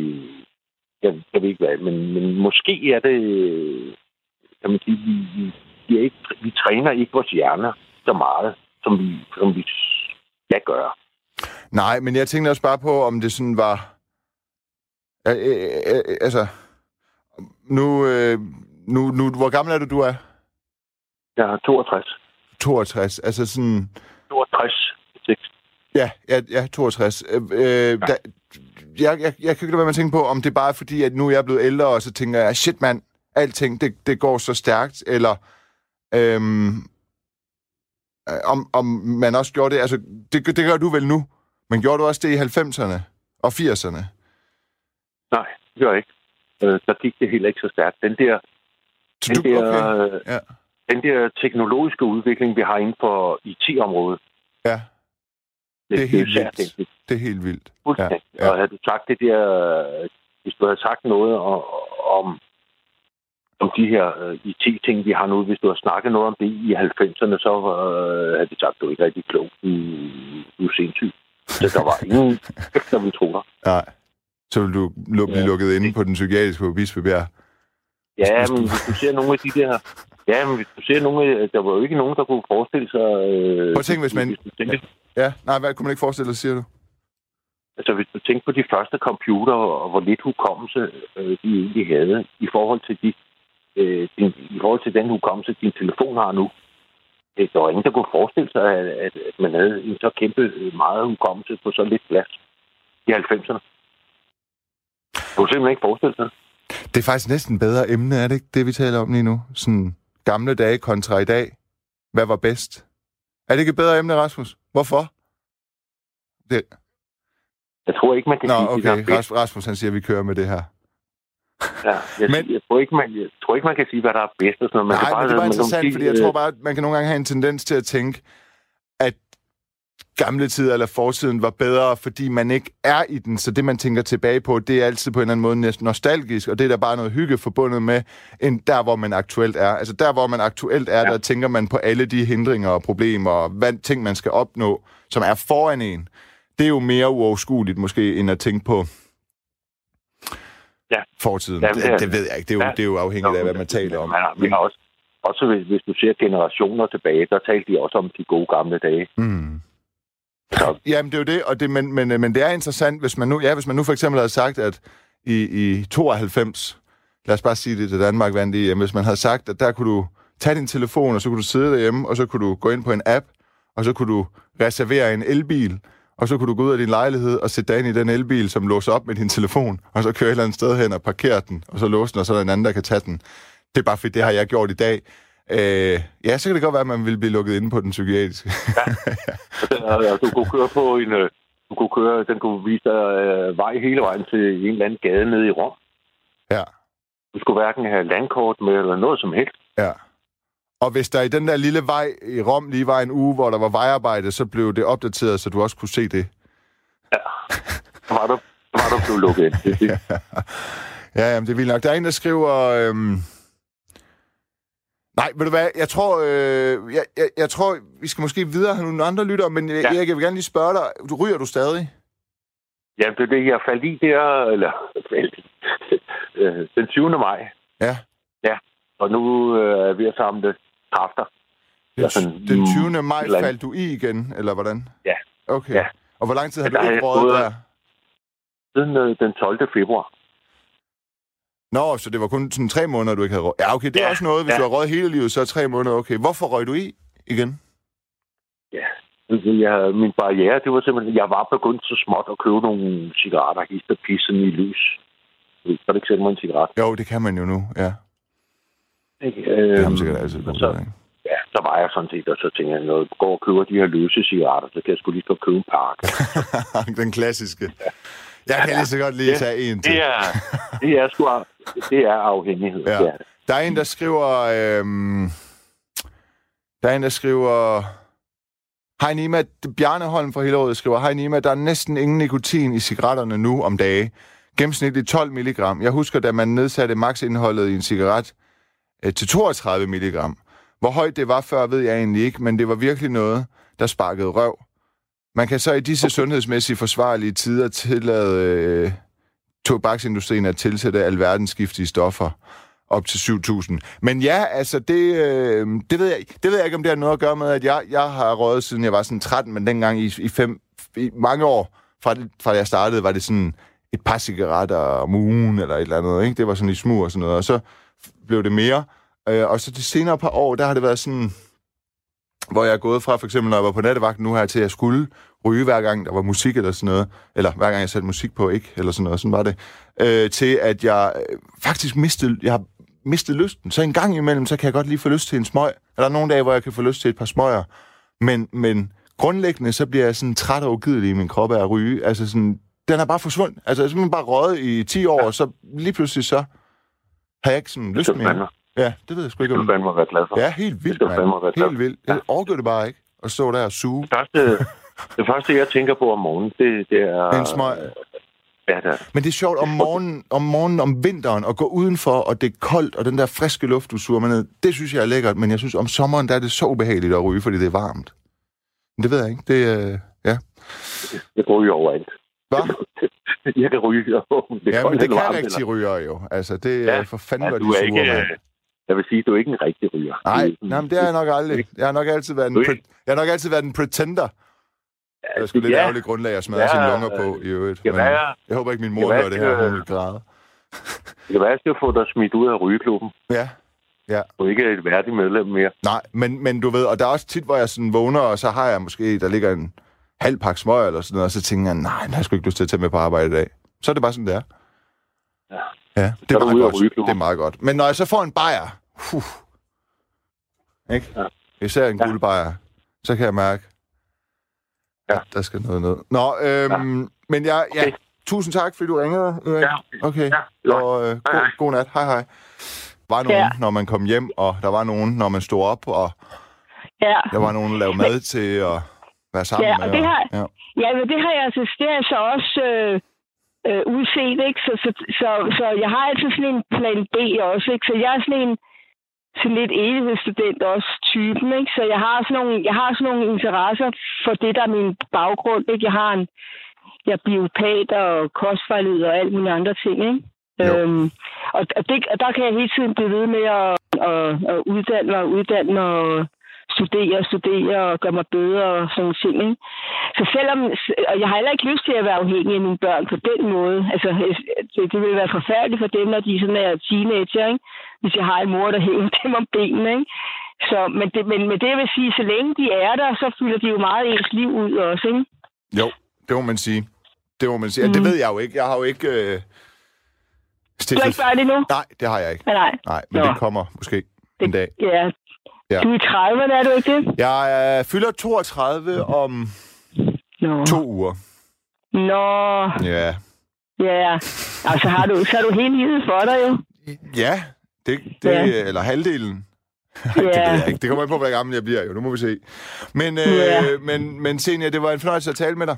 S3: Jeg, jeg ved ikke hvad, men, men måske er det... Øh, kan man sige, vi, vi, vi, er ikke, vi træner ikke vores hjerner så meget, som vi, som vi skal gøre.
S2: Nej, men jeg tænkte også bare på, om det sådan var... Øh, altså, nu, øh, nu, nu, hvor gammel er du, du er?
S3: Jeg er 62.
S2: 62, altså sådan...
S3: 62. 6.
S2: Ja, ja, ja 62. Øh, øh, ja. Da, jeg, jeg, jeg kan ikke lade være med at tænke på, om det bare er fordi, at nu er jeg blevet ældre, og så tænker jeg, shit mand, alting, det, det går så stærkt, eller øhm, øh, om, om man også gjorde det, altså det, det gør du vel nu, men gjorde du også det i 90'erne og 80'erne?
S3: Nej, det gør jeg ikke. Øh, der gik det heller ikke så stærkt. Den der,
S2: Så
S3: den
S2: du,
S3: der,
S2: okay.
S3: øh,
S2: Ja.
S3: den der teknologiske udvikling, vi har inden for IT-området,
S2: Ja,
S3: det,
S2: Det er helt
S3: især
S2: vildt.
S3: det,
S2: det er helt vildt.
S3: Fuldstændig.
S2: Ja,
S3: Ja. Og havde du sagt det der, hvis du havde sagt noget om, om, de her uh, IT-ting, vi har nu, hvis du har snakket noget om det i 90'erne, så uh, havde de sagt, du er ikke rigtig klog. Du, du er sindssyg. Så der var ingen, der ville tro dig.
S2: Nej. Så vil du blive
S3: Ja.
S2: lukket inde på den psykiatriske på Bispebjerg.
S3: Ja,
S2: Hvis
S3: men hvis du ser nogle af de der... Ja, men hvis du ser nogle af... Der var jo ikke nogen, der kunne forestille sig... Øh,
S2: Prøv at tænke, hvis man-
S3: du tænker,
S2: Ja, nej, hvad kunne man ikke forestille sig, siger du?
S3: Altså, hvis du tænker på de første computer, og hvor lidt hukommelse øh, de egentlig havde, i forhold til de, øh, din, i forhold til den hukommelse, din telefon har nu. Øh, der var ingen, der kunne forestille sig, at, at, at man havde en så kæmpe øh, meget hukommelse på så lidt plads i 90'erne. Du kunne simpelthen ikke forestille sig. Det.
S2: Er faktisk næsten bedre emne, er det ikke det, vi taler om lige nu? Sådan gamle dage kontra i dag. Hvad var bedst? Er det ikke et bedre emne, Rasmus? Hvorfor? Det...
S3: Jeg tror ikke, man kan
S2: Nå,
S3: sige,
S2: okay.
S3: det der
S2: Ras- Rasmus, han siger, at vi kører med det her.
S3: Ja, jeg,
S2: Men-
S3: jeg, tror ikke, man, jeg tror ikke, man kan sige, hvad der er bedst. Og sådan noget. Man
S2: Nej,
S3: kan bare,
S2: men det var interessant, fordi jeg
S3: øh,
S2: tror bare, at man kan nogle gange have en tendens til at tænke, gamle tider eller fortiden var bedre, fordi man ikke er i den. Så det, man tænker tilbage på, det er altid på en eller anden måde næsten nostalgisk, og det er der bare noget hygge forbundet med, end der, hvor man aktuelt er. Altså der, hvor man aktuelt er, ja.
S3: Ja.
S2: der tænker man på alle de hindringer og problemer og hvad, ting, man skal opnå, som er foran en. Det er jo mere uoverskueligt måske, end at tænke på
S3: Ja.
S2: fortiden.
S3: Ja,
S2: Ja,
S3: det
S2: det, det ved jeg ikke. Det er jo,
S3: Ja.
S2: det er jo afhængigt af, hvad man taler om.
S3: Har, vi har også, også hvis, hvis du ser generationer tilbage, der talte de også om de gode gamle dage.
S2: Mm.
S3: Så
S2: Jamen, det er jo det, og det, men, men, men det er interessant, hvis man nu, ja, hvis man nu for eksempel havde sagt, at i, i 92, lad os bare sige det til Danmark vandt i, hvis man havde sagt, at der kunne du tage din telefon, og så kunne du sidde derhjemme, og så kunne du gå ind på en app, og så kunne du reservere en elbil, og så kunne du gå ud af din lejlighed og sætte dig ind i den elbil, som låser op med din telefon, og så køre et eller andet sted hen og parkere den, og så låse den, og så er der en anden, der kan tage den. Det er bare fordi, det har jeg gjort i dag. Øh, ja, så kan det godt være, at man vil blive lukket inde på den psykiatriske.
S3: øh, du kunne køre på en... øh, Du kunne køre, den kunne vise dig øh, vej hele vejen til en eller anden gade nede i Rom.
S2: ja.
S3: Du skulle hverken have landkort med eller noget som helst.
S2: Ja. Og hvis der i den der lille vej i Rom lige var en uge, hvor der var vejarbejde, så blev det opdateret, så du også kunne se det.
S3: Så var du, så var du blevet lukket ind. Det,
S2: Ja, jamen, det er vildt nok. Der er en, der skriver... Øhm... Nej, ved du hvad, jeg tror, øh, jeg, jeg, jeg tror, vi skal måske videre have nogle andre lyttere, men ja.
S3: Ja.
S2: Erik, jeg vil gerne lige spørge dig, du ryger du stadig?
S3: ja, det er det, jeg faldt i der, eller. Øh, den 20. maj.
S2: Ja.
S3: Og nu øh, er ved at samle kræfter.
S2: Den,
S3: Ja, sådan,
S2: den
S3: mm,
S2: 20. maj
S3: eller
S2: faldt du i igen, eller hvordan?
S3: Ja.
S2: Okay.
S3: Ja.
S2: Og hvor lang tid har
S3: Ja,
S2: du
S3: har
S2: ikke røget der?
S3: Siden øh, den 12. februar.
S2: Nå, så det var kun sådan tre måneder, du ikke havde røget. Ja, okay, det er
S3: Ja,
S2: også noget. Hvis
S3: ja.
S2: du har røget hele livet, så er tre måneder okay. Hvorfor røg du i igen?
S3: Ja. Jeg, min barriere, det var simpelthen, jeg var begyndt så småt at købe nogle cigaretter, hist og pissen i lys. Så det ikke sælge mig en cigaret.
S2: Jo, det kan man jo nu, ja.
S3: Ikke?
S2: Det har man
S3: Øhm,
S2: sikkert altid så...
S3: ja, så var jeg sådan set, og så tænkte jeg, når jeg går og køber de her løse cigaretter, så kan jeg sgu lige så købe en pakke.
S2: Den klassiske. Jeg kan lige så godt lige tage en til.
S3: Det er, det er sgu det er afhængighed.
S2: Ja.
S3: Ja. Det er det.
S2: Der er en, der skriver... Øhm, der er en, der skriver... Hej Nima, Bjarne Holm fra Hillerød skriver, Hej Nima, der er næsten ingen nikotin i cigaretterne nu om dage. Gennemsnitligt 12 milligram. Jeg husker, da man nedsatte maksindholdet i en cigaret øh, til 32 milligram. Hvor højt det var før, ved jeg egentlig ikke, men det var virkelig noget, der sparkede røv. Man kan så i disse sundhedsmæssigt forsvarlige tider tillade øh, tobaksindustrien at tilsætte alverdens giftige stoffer op til 7.000. Men ja, altså, det, øh, det, ved jeg, det ved jeg ikke, om det har noget at gøre med, at jeg, jeg har røget, siden jeg var sådan 13, men dengang i, i 5, i mange år, fra, fra jeg startede, var det sådan et par cigaretter om ugen, eller et eller andet, ikke? Det var sådan i smug og sådan noget, og så blev det mere. Øh, og så de senere par år, der har det været sådan, hvor jeg er gået fra, for eksempel når jeg var på nattevagt nu her, til at jeg skulle ryge hver gang, der var musik eller sådan noget, eller hver gang jeg satte musik på, ikke? Eller sådan noget, sådan var det. Øh, til at jeg øh, faktisk mistede, jeg har mistet lysten. Så en gang imellem, så kan jeg godt lige få lyst til en smøg. Er der nogle dage, hvor jeg kan få lyst til et par smøger? Men, men grundlæggende, så bliver jeg sådan træt og ugidelig i min krop af at ryge. Altså sådan, den er bare forsvundet. Altså, jeg er simpelthen bare røget i 10 år, og så lige pludselig så har jeg ikke sådan lyst mere. Ja, det ved jeg sgu
S3: det
S2: ikke
S3: skal
S2: om.
S3: du fandme være glad for.
S2: Ja, helt
S3: Det
S2: vildt,
S3: skal du fandme
S2: mand.
S3: være glad
S2: Helt vildt. Jeg overgår det bare ikke. Og stå der og suge.
S3: Det første, det første, jeg tænker på om morgenen, det, det er...
S2: En smøg.
S3: Ja, det er.
S2: Men det er sjovt om morgenen, om morgenen, om vinteren, at gå udenfor, og det er koldt, og den der friske luft, du suger med ned, det synes jeg er lækkert, men jeg synes, om sommeren, der er det så ubehageligt at ryge, fordi det er varmt. Men det ved jeg ikke. Det er, øh, ja.
S3: Jeg jo overalt.
S2: Hvad?
S3: Jeg kan ryge. Det
S2: Ja, men det kan
S3: varmt,
S2: rigtig ryger jo. Altså, det
S3: Ja.
S2: er for fanden,
S3: Ja, du er ikke,
S2: mand.
S3: Jeg vil sige, du er ikke en rigtig ryger.
S2: Nej,
S3: er sådan-
S2: nej, men det har jeg nok aldrig. Jeg har nok altid været en,
S3: er
S2: pre- jeg har nok altid været en pretender. Det er sgu lidt
S3: ja,
S2: ærgerligt grundlag at smadre
S3: Ja,
S2: sine lunger på, i øvrigt.
S3: Det
S2: Men
S3: være,
S2: jeg håber ikke, min
S3: det
S2: mor hører det her,
S3: det-
S2: hun vil græde.
S3: det kan være, at jeg skal få dig smidt ud af rygeklubben.
S2: Ja,
S3: Du er ikke et værdigt medlem mere.
S2: nej, men, men du ved, og der er også tit, hvor jeg sådan vågner, og så har jeg måske, der ligger en halv pakke smøg eller sådan noget, og så tænker jeg, nej, den har jeg sgu ikke lyst til at tage med på arbejde i dag. Så er det bare sådan, det er.
S3: Ja.
S2: Ja, det er,
S3: er
S2: meget godt. Det er meget godt. Men når jeg så får en bajer, huh, ikke?
S3: Ja.
S2: Især en
S3: Ja.
S2: guldbajer, så kan jeg mærke,
S3: Ja.
S2: at der skal noget ned. Nå, øhm, men jeg, ja,
S3: Okay.
S2: tusind tak, fordi du ringede. Erik.
S3: Ja.
S2: Okay,
S3: Ja,
S2: og øh, god, god nat. Hej, hej. Var nogen,
S4: Ja.
S2: når man kom hjem, og der var nogen, når man stod op, og
S4: Ja,
S2: der var nogen, der lavede mad til at være sammen
S4: Ja,
S2: med.
S4: og det har-
S2: ja.
S4: ja men det har jeg altså, det har jeg så også øh, øh, udset, ikke? Så, så, så, så jeg har altid sådan en plan B også, ikke? Så jeg er sådan en sådan lidt evighedsstudent også typen, ikke? Så jeg har sådan nogle, jeg har sådan nogle interesser for det, der er min baggrund, ikke? Jeg har en, jeg er biopat og kostvejleder og alt mulige andre ting, ikke?
S2: Jo.
S4: Øhm, og, og, det, og der kan jeg hele tiden blive ved med at, at, at uddanne mig, uddanne mig og studere og studere og gøre mig bedre og sådan nogle ting. Ikke? Så selvom, og jeg har heller ikke lyst til at være afhængig af mine børn på den måde. Altså, det, det vil være forfærdeligt for dem, når de sådan er teenager, ikke? Hvis jeg har en mor, der hæver dem om benene. Ikke? Så, men, det, men, men det vil sige, så længe de er der, så fylder de jo meget ens liv ud også. Ikke?
S2: Jo, det må man sige. Det må man sige. Mm. Det
S4: Mm.
S2: ved jeg jo ikke. Jeg har jo ikke... Øh,
S4: Du har ikke børn endnu?
S2: Nej, det har jeg ikke.
S4: Nej, nej.
S2: Nej, men
S4: Nå.
S2: det kommer måske en dag.
S4: Ja.
S2: Ja.
S4: Du er i 30'erne, er du ikke det?
S2: Jeg øh, fylder 32 om
S4: Nå.
S2: to uger.
S4: Nå,
S2: Ja.
S4: ja. Altså, har du, så har du hele livet for dig jo.
S2: Ja, det, det
S4: Ja.
S2: eller halvdelen. det ved jeg ikke. Det kommer ikke på, hvor gammel jeg bliver jo. Nu må vi se. Men, øh,
S4: Ja.
S2: men, men Senior, det var en fornøjelse at tale med dig.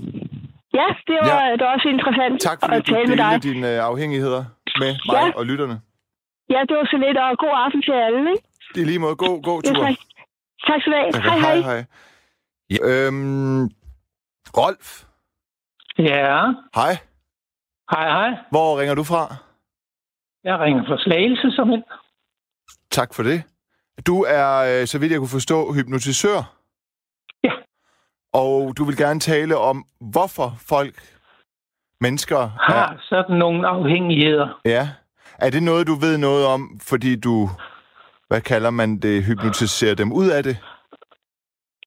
S4: Ja, det var,
S2: Ja.
S4: ja. det var også interessant
S2: Tak fordi
S4: at
S2: du
S4: tale med dig.
S2: dine øh, afhængigheder med mig
S4: Ja.
S2: og lytterne.
S4: Ja, det var så lidt, og god aften til alle, ikke?
S2: Det er lige måde. God, god
S4: Ja,
S2: tur.
S4: tak. Tak skal du have.
S2: Tak,
S4: Hej, hej.
S2: hej. Ja, øhm, Rolf,
S5: Ja,
S2: hej.
S5: hej hej.
S2: Hvor ringer du fra?
S5: Jeg ringer fra Slagelse som en.
S2: Tak for det. Du er, øh, så vidt jeg kunne forstå, hypnotisør.
S5: Ja.
S2: Og du vil gerne tale om, hvorfor folk, mennesker,
S5: Har
S2: er,
S5: sådan nogle afhængigheder.
S2: ja. Er det noget, du ved noget om, fordi du, hvad kalder man det, hypnotiserer dem ud af det?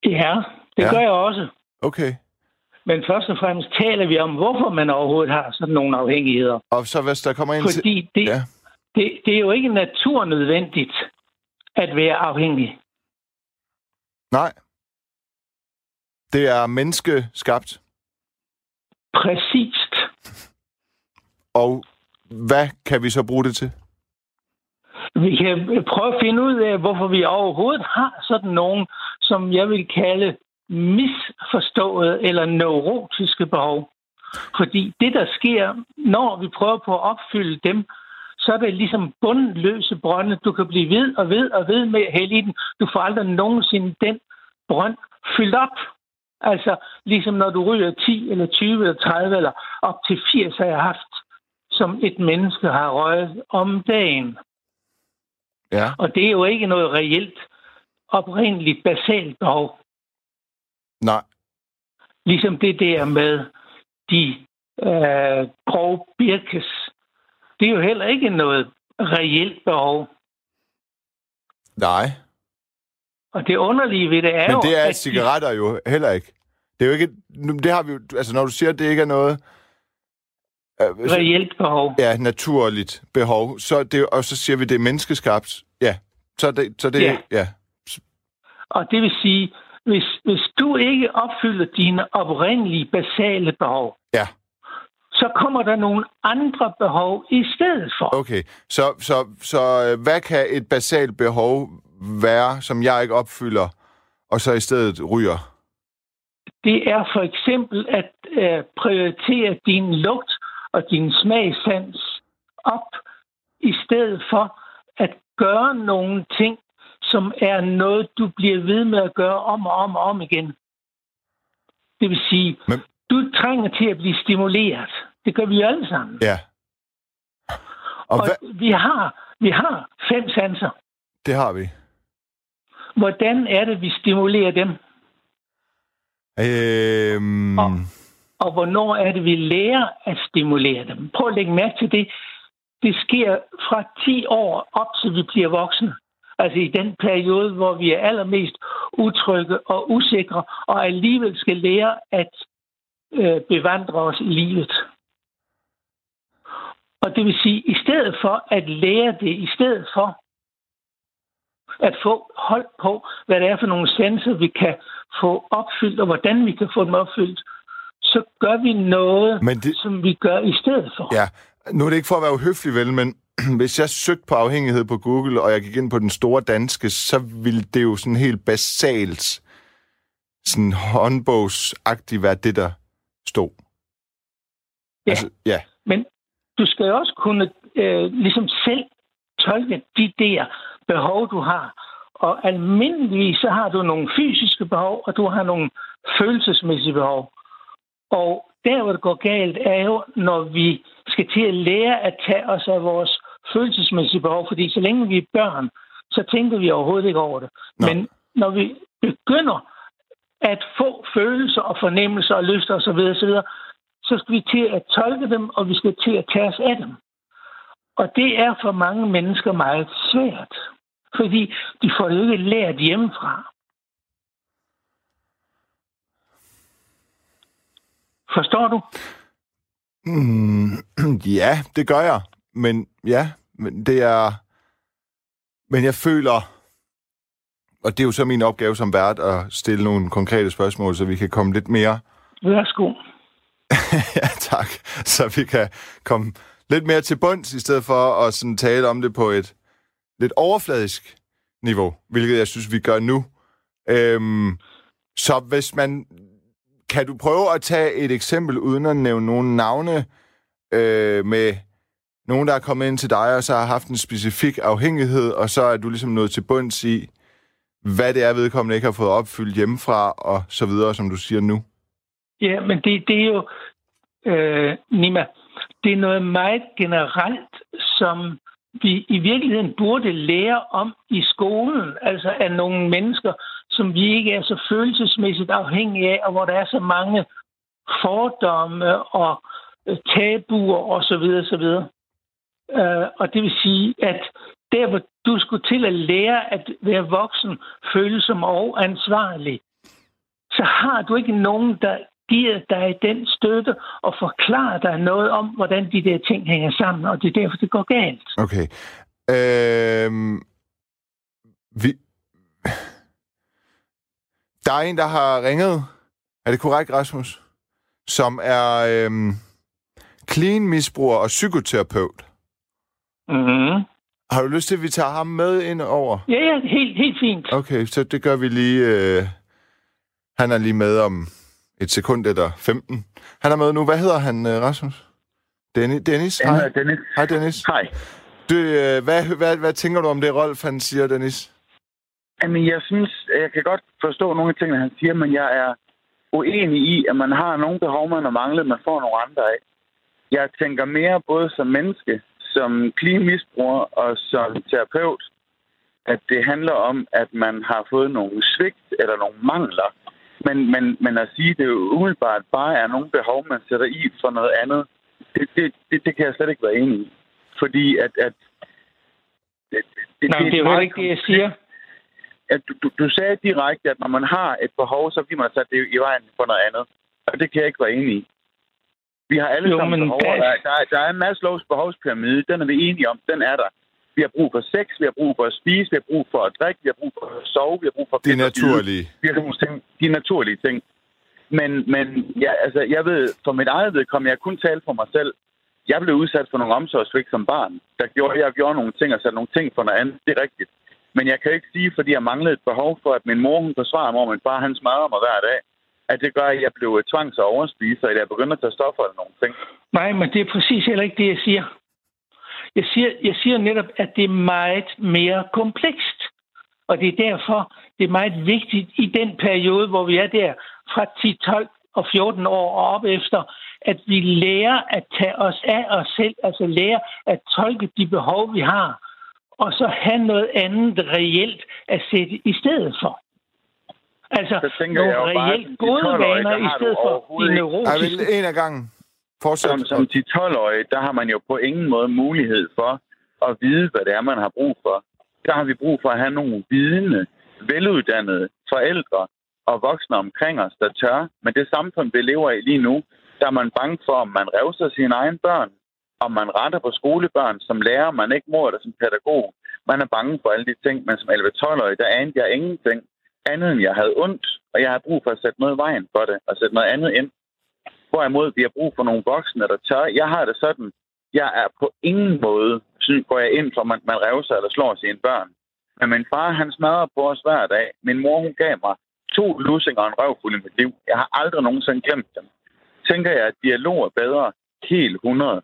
S5: Ja, det
S2: ja.
S5: gør jeg også.
S2: Okay.
S5: Men først og fremmest taler vi om, hvorfor man overhovedet har sådan nogle afhængigheder.
S2: Og så hvis der kommer ind til...
S5: Fordi det,
S2: Ja.
S5: ja. det, det er jo ikke naturnødvendigt at være afhængig.
S2: Nej. Det er menneskeskabt.
S5: Præcist.
S2: Og hvad kan vi så bruge det til?
S5: Vi kan prøve at finde ud af, hvorfor vi overhovedet har sådan nogen, som jeg vil kalde misforståede eller neurotiske behov. Fordi det, der sker, når vi prøver på at opfylde dem, så er det ligesom bundløse brønde. Du kan blive ved og ved og ved med at hælde i den. Du får aldrig nogensinde den brønd fyldt op. Altså, ligesom når du ryger 10 eller 20 eller 30 eller op til 80 har jeg haft, som et menneske har røget om dagen.
S2: Ja.
S5: Og det er jo ikke noget reelt, oprindeligt basalt behov.
S2: Nej.
S5: Ligesom det der med de øh, grove birkes. Det er jo heller ikke noget reelt behov.
S2: Nej.
S5: Og det underlige ved det er
S2: Men
S5: jo...
S2: det er
S5: at
S2: cigaretter jo heller ikke. Det er jo ikke... Det har vi jo... Altså, når du siger, at det ikke er noget... øh,
S5: De, reelt behov.
S2: Ja, naturligt behov. Så det, og så siger vi, det er menneskeskabt. Ja. Så det... Så det
S5: Ja.
S2: ja.
S5: Og det vil sige, hvis, hvis du ikke opfylder dine oprindelige basale behov,
S2: Ja.
S5: så kommer der nogle andre behov i stedet for.
S2: Okay. Så, så, så øh, hvad kan et basalt behov være, som jeg ikke opfylder, og så i stedet ryger?
S5: Det er for eksempel at øh, prioritere din lugt og din smagssans op, i stedet for at gøre nogle ting, som er noget, du bliver ved med at gøre om og om og om igen. Det vil sige,
S2: Men-
S5: du trænger til at blive stimuleret. Det gør vi jo alle sammen.
S2: Ja. Og,
S5: Og
S2: hvad,
S5: vi har, vi har fem sanser.
S2: det har vi.
S5: Hvordan er det, vi stimulerer dem?
S2: Øhm,
S5: Og- Og hvornår er det, vi lærer at stimulere dem? Prøv at lægge mærke til det. Det sker fra 10 år op til vi bliver voksne. Altså i den periode, hvor vi er allermest utrygge og usikre, og alligevel skal lære at øh, bevandre os i livet. Og det vil sige, i stedet for at lære det, i stedet for at få hold på, hvad det er for nogle sanser, vi kan få opfyldt, og hvordan vi kan få dem opfyldt, så gør vi noget,
S2: Men det-
S5: som vi gør i stedet for.
S2: Ja, nu er det ikke for at være uhøflig, vel, men hvis jeg søgte på afhængighed på Google, og jeg gik ind på den store danske, så ville det jo sådan helt basalt, sådan håndbogsagtigt være det, der stod.
S5: Ja.
S2: Altså, ja.
S5: Men du skal jo også kunne øh, ligesom selv tolke de der behov, du har. Og almindeligvis så har du nogle fysiske behov, og du har nogle følelsesmæssige behov. Og der, hvor det går galt, er jo, når vi skal til at lære at tage os af vores følelsesmæssige behov. Fordi så længe vi er børn, så tænker vi overhovedet ikke over det.
S2: Nå.
S5: Men når vi begynder at få følelser og fornemmelser og lyster osv., osv., så skal vi til at tolke dem, og vi skal til at tage os af dem. Og det er for mange mennesker meget svært, fordi de får det ikke lært hjemmefra. Forstår du?
S2: Mm, ja, det gør jeg. Men ja, men det er... Men jeg føler... Og det er jo så min opgave som vært at stille nogle konkrete spørgsmål, så vi kan komme lidt mere
S5: Værsgo.
S2: ja, tak. Så vi kan komme lidt mere til bunds, i stedet for at sådan tale om det på et lidt overfladisk niveau, hvilket jeg synes, vi gør nu. Øhm, så hvis man... Kan du prøve at tage et eksempel, uden at nævne nogle navne, øh, med nogen, der er kommet ind til dig, og så har haft en specifik afhængighed, og så er du ligesom nået til bunds i, hvad det er, vedkommende ikke har fået opfyldt hjemmefra, og så videre, som du siger nu?
S5: Ja, men det, det er jo, øh, Nima, det er noget meget generelt, som vi i virkeligheden burde lære om i skolen, altså af nogle mennesker, som vi ikke er så følelsesmæssigt afhængige af, og hvor der er så mange fordomme og tabuer osv. osv. Øh, og det vil sige, at der, hvor du skulle til at lære at være voksen, følsom og ansvarlig, så har du ikke nogen, der giver dig den støtte og forklarer dig noget om, hvordan de der ting hænger sammen, og det er derfor, det går galt.
S2: Okay. Øhm, vi... Der er en, der har ringet. Er det korrekt, Rasmus? Som er øhm, clean-misbruger og psykoterapeut.
S5: Mm-hmm.
S2: Har du lyst til, at vi tager ham med ind over?
S5: Ja, ja, helt, helt fint.
S2: Okay, så det gør vi lige... Øh... Han er lige med om et sekund eller 15. Han er med nu. Hvad hedder han, øh, Rasmus? Dennis? Dennis?
S3: Jeg
S2: Hej.
S3: Dennis.
S2: Hej, Dennis.
S3: Hej.
S2: Du, øh, hvad, hvad, hvad tænker du om det, Rolf han siger, Dennis?
S3: Jamen, jeg synes, jeg kan godt forstå nogle af tingene, han siger, men jeg er uenig i, at man har nogle behov, man har manglet, man får nogle andre af. Jeg tænker mere både som menneske, som klimisbruger og som terapeut, at det handler om, at man har fået nogle svigt eller nogle mangler
S6: Men, men, men at sige, at det jo umiddelbart bare er nogle behov, man sætter i for noget andet, det, det, det, det kan jeg slet ikke være enig i. Fordi at... at
S5: det, det, Nej, det, det er jo ikke det, jeg siger.
S6: At du, du, du sagde direkte, at når man har et behov, så bliver man sat det i vejen for noget andet. Og det kan jeg ikke være enig i. Vi har alle jo, sammen behov. Der, der, der er en masse lovs behovspyramide. Den er vi enige om. Den er der. Vi har brug for sex, vi har brug for at spise, vi har brug for at drikke, vi har brug for at sove, vi har brug for...
S2: Det er naturlige.
S6: Vi har ting, de naturlige ting. Men, men ja, altså, jeg ved, for mit eget vedkommende, jeg kun tale for mig selv. Jeg blev udsat for nogle omsorgsvigt som barn. Der gjorde, jeg gjorde nogle ting og satte nogle ting for noget andet. Det er rigtigt. Men jeg kan ikke sige, fordi jeg manglede et behov for, at min mor hun forsvarer mig, og min far han smadrer mig hver dag, at det gør, at jeg blev tvangs- og overspiser, eller jeg begynder at tage stoffer eller nogle ting.
S5: Nej, men det er præcis heller ikke det, jeg siger. Jeg siger, jeg siger netop, at det er meget mere komplekst. Og det er derfor, det er meget vigtigt i den periode, hvor vi er der fra 10, 12 og 14 år og op efter, at vi lærer at tage os af os selv, altså lærer at tolke de behov, vi har, og så have noget andet reelt at sætte i stedet for. Altså nogle reelt gode vaner i stedet for de neurotiske.
S2: en af gangen.
S6: Fortsæt. Som, som 10-12-årig, der har man jo på ingen måde mulighed for at vide, hvad det er, man har brug for. Der har vi brug for at have nogle vidende, veluddannede forældre og voksne omkring os, der tør. Men det samfund, vi lever i lige nu, der er man bange for, om man revser sine egne børn, om man retter på skolebørn, som lærer, man ikke må det som pædagog. Man er bange for alle de ting, men som 11-12-årig, der anede jeg ingenting andet, end jeg havde ondt, og jeg havde brug for at sætte noget i vejen for det, og sætte noget andet ind. Hvorimod vi har brug for nogle voksne, der tør. Jeg har det sådan, jeg er på ingen måde, synes, går jeg ind for, at man, man revser eller slår sine børn. Men min far, han smadrer på os hver dag. Min mor, hun gav mig to lussinger og en røvfuld i mit liv. Jeg har aldrig nogensinde glemt dem. Tænker jeg, at dialog er bedre? Helt 100.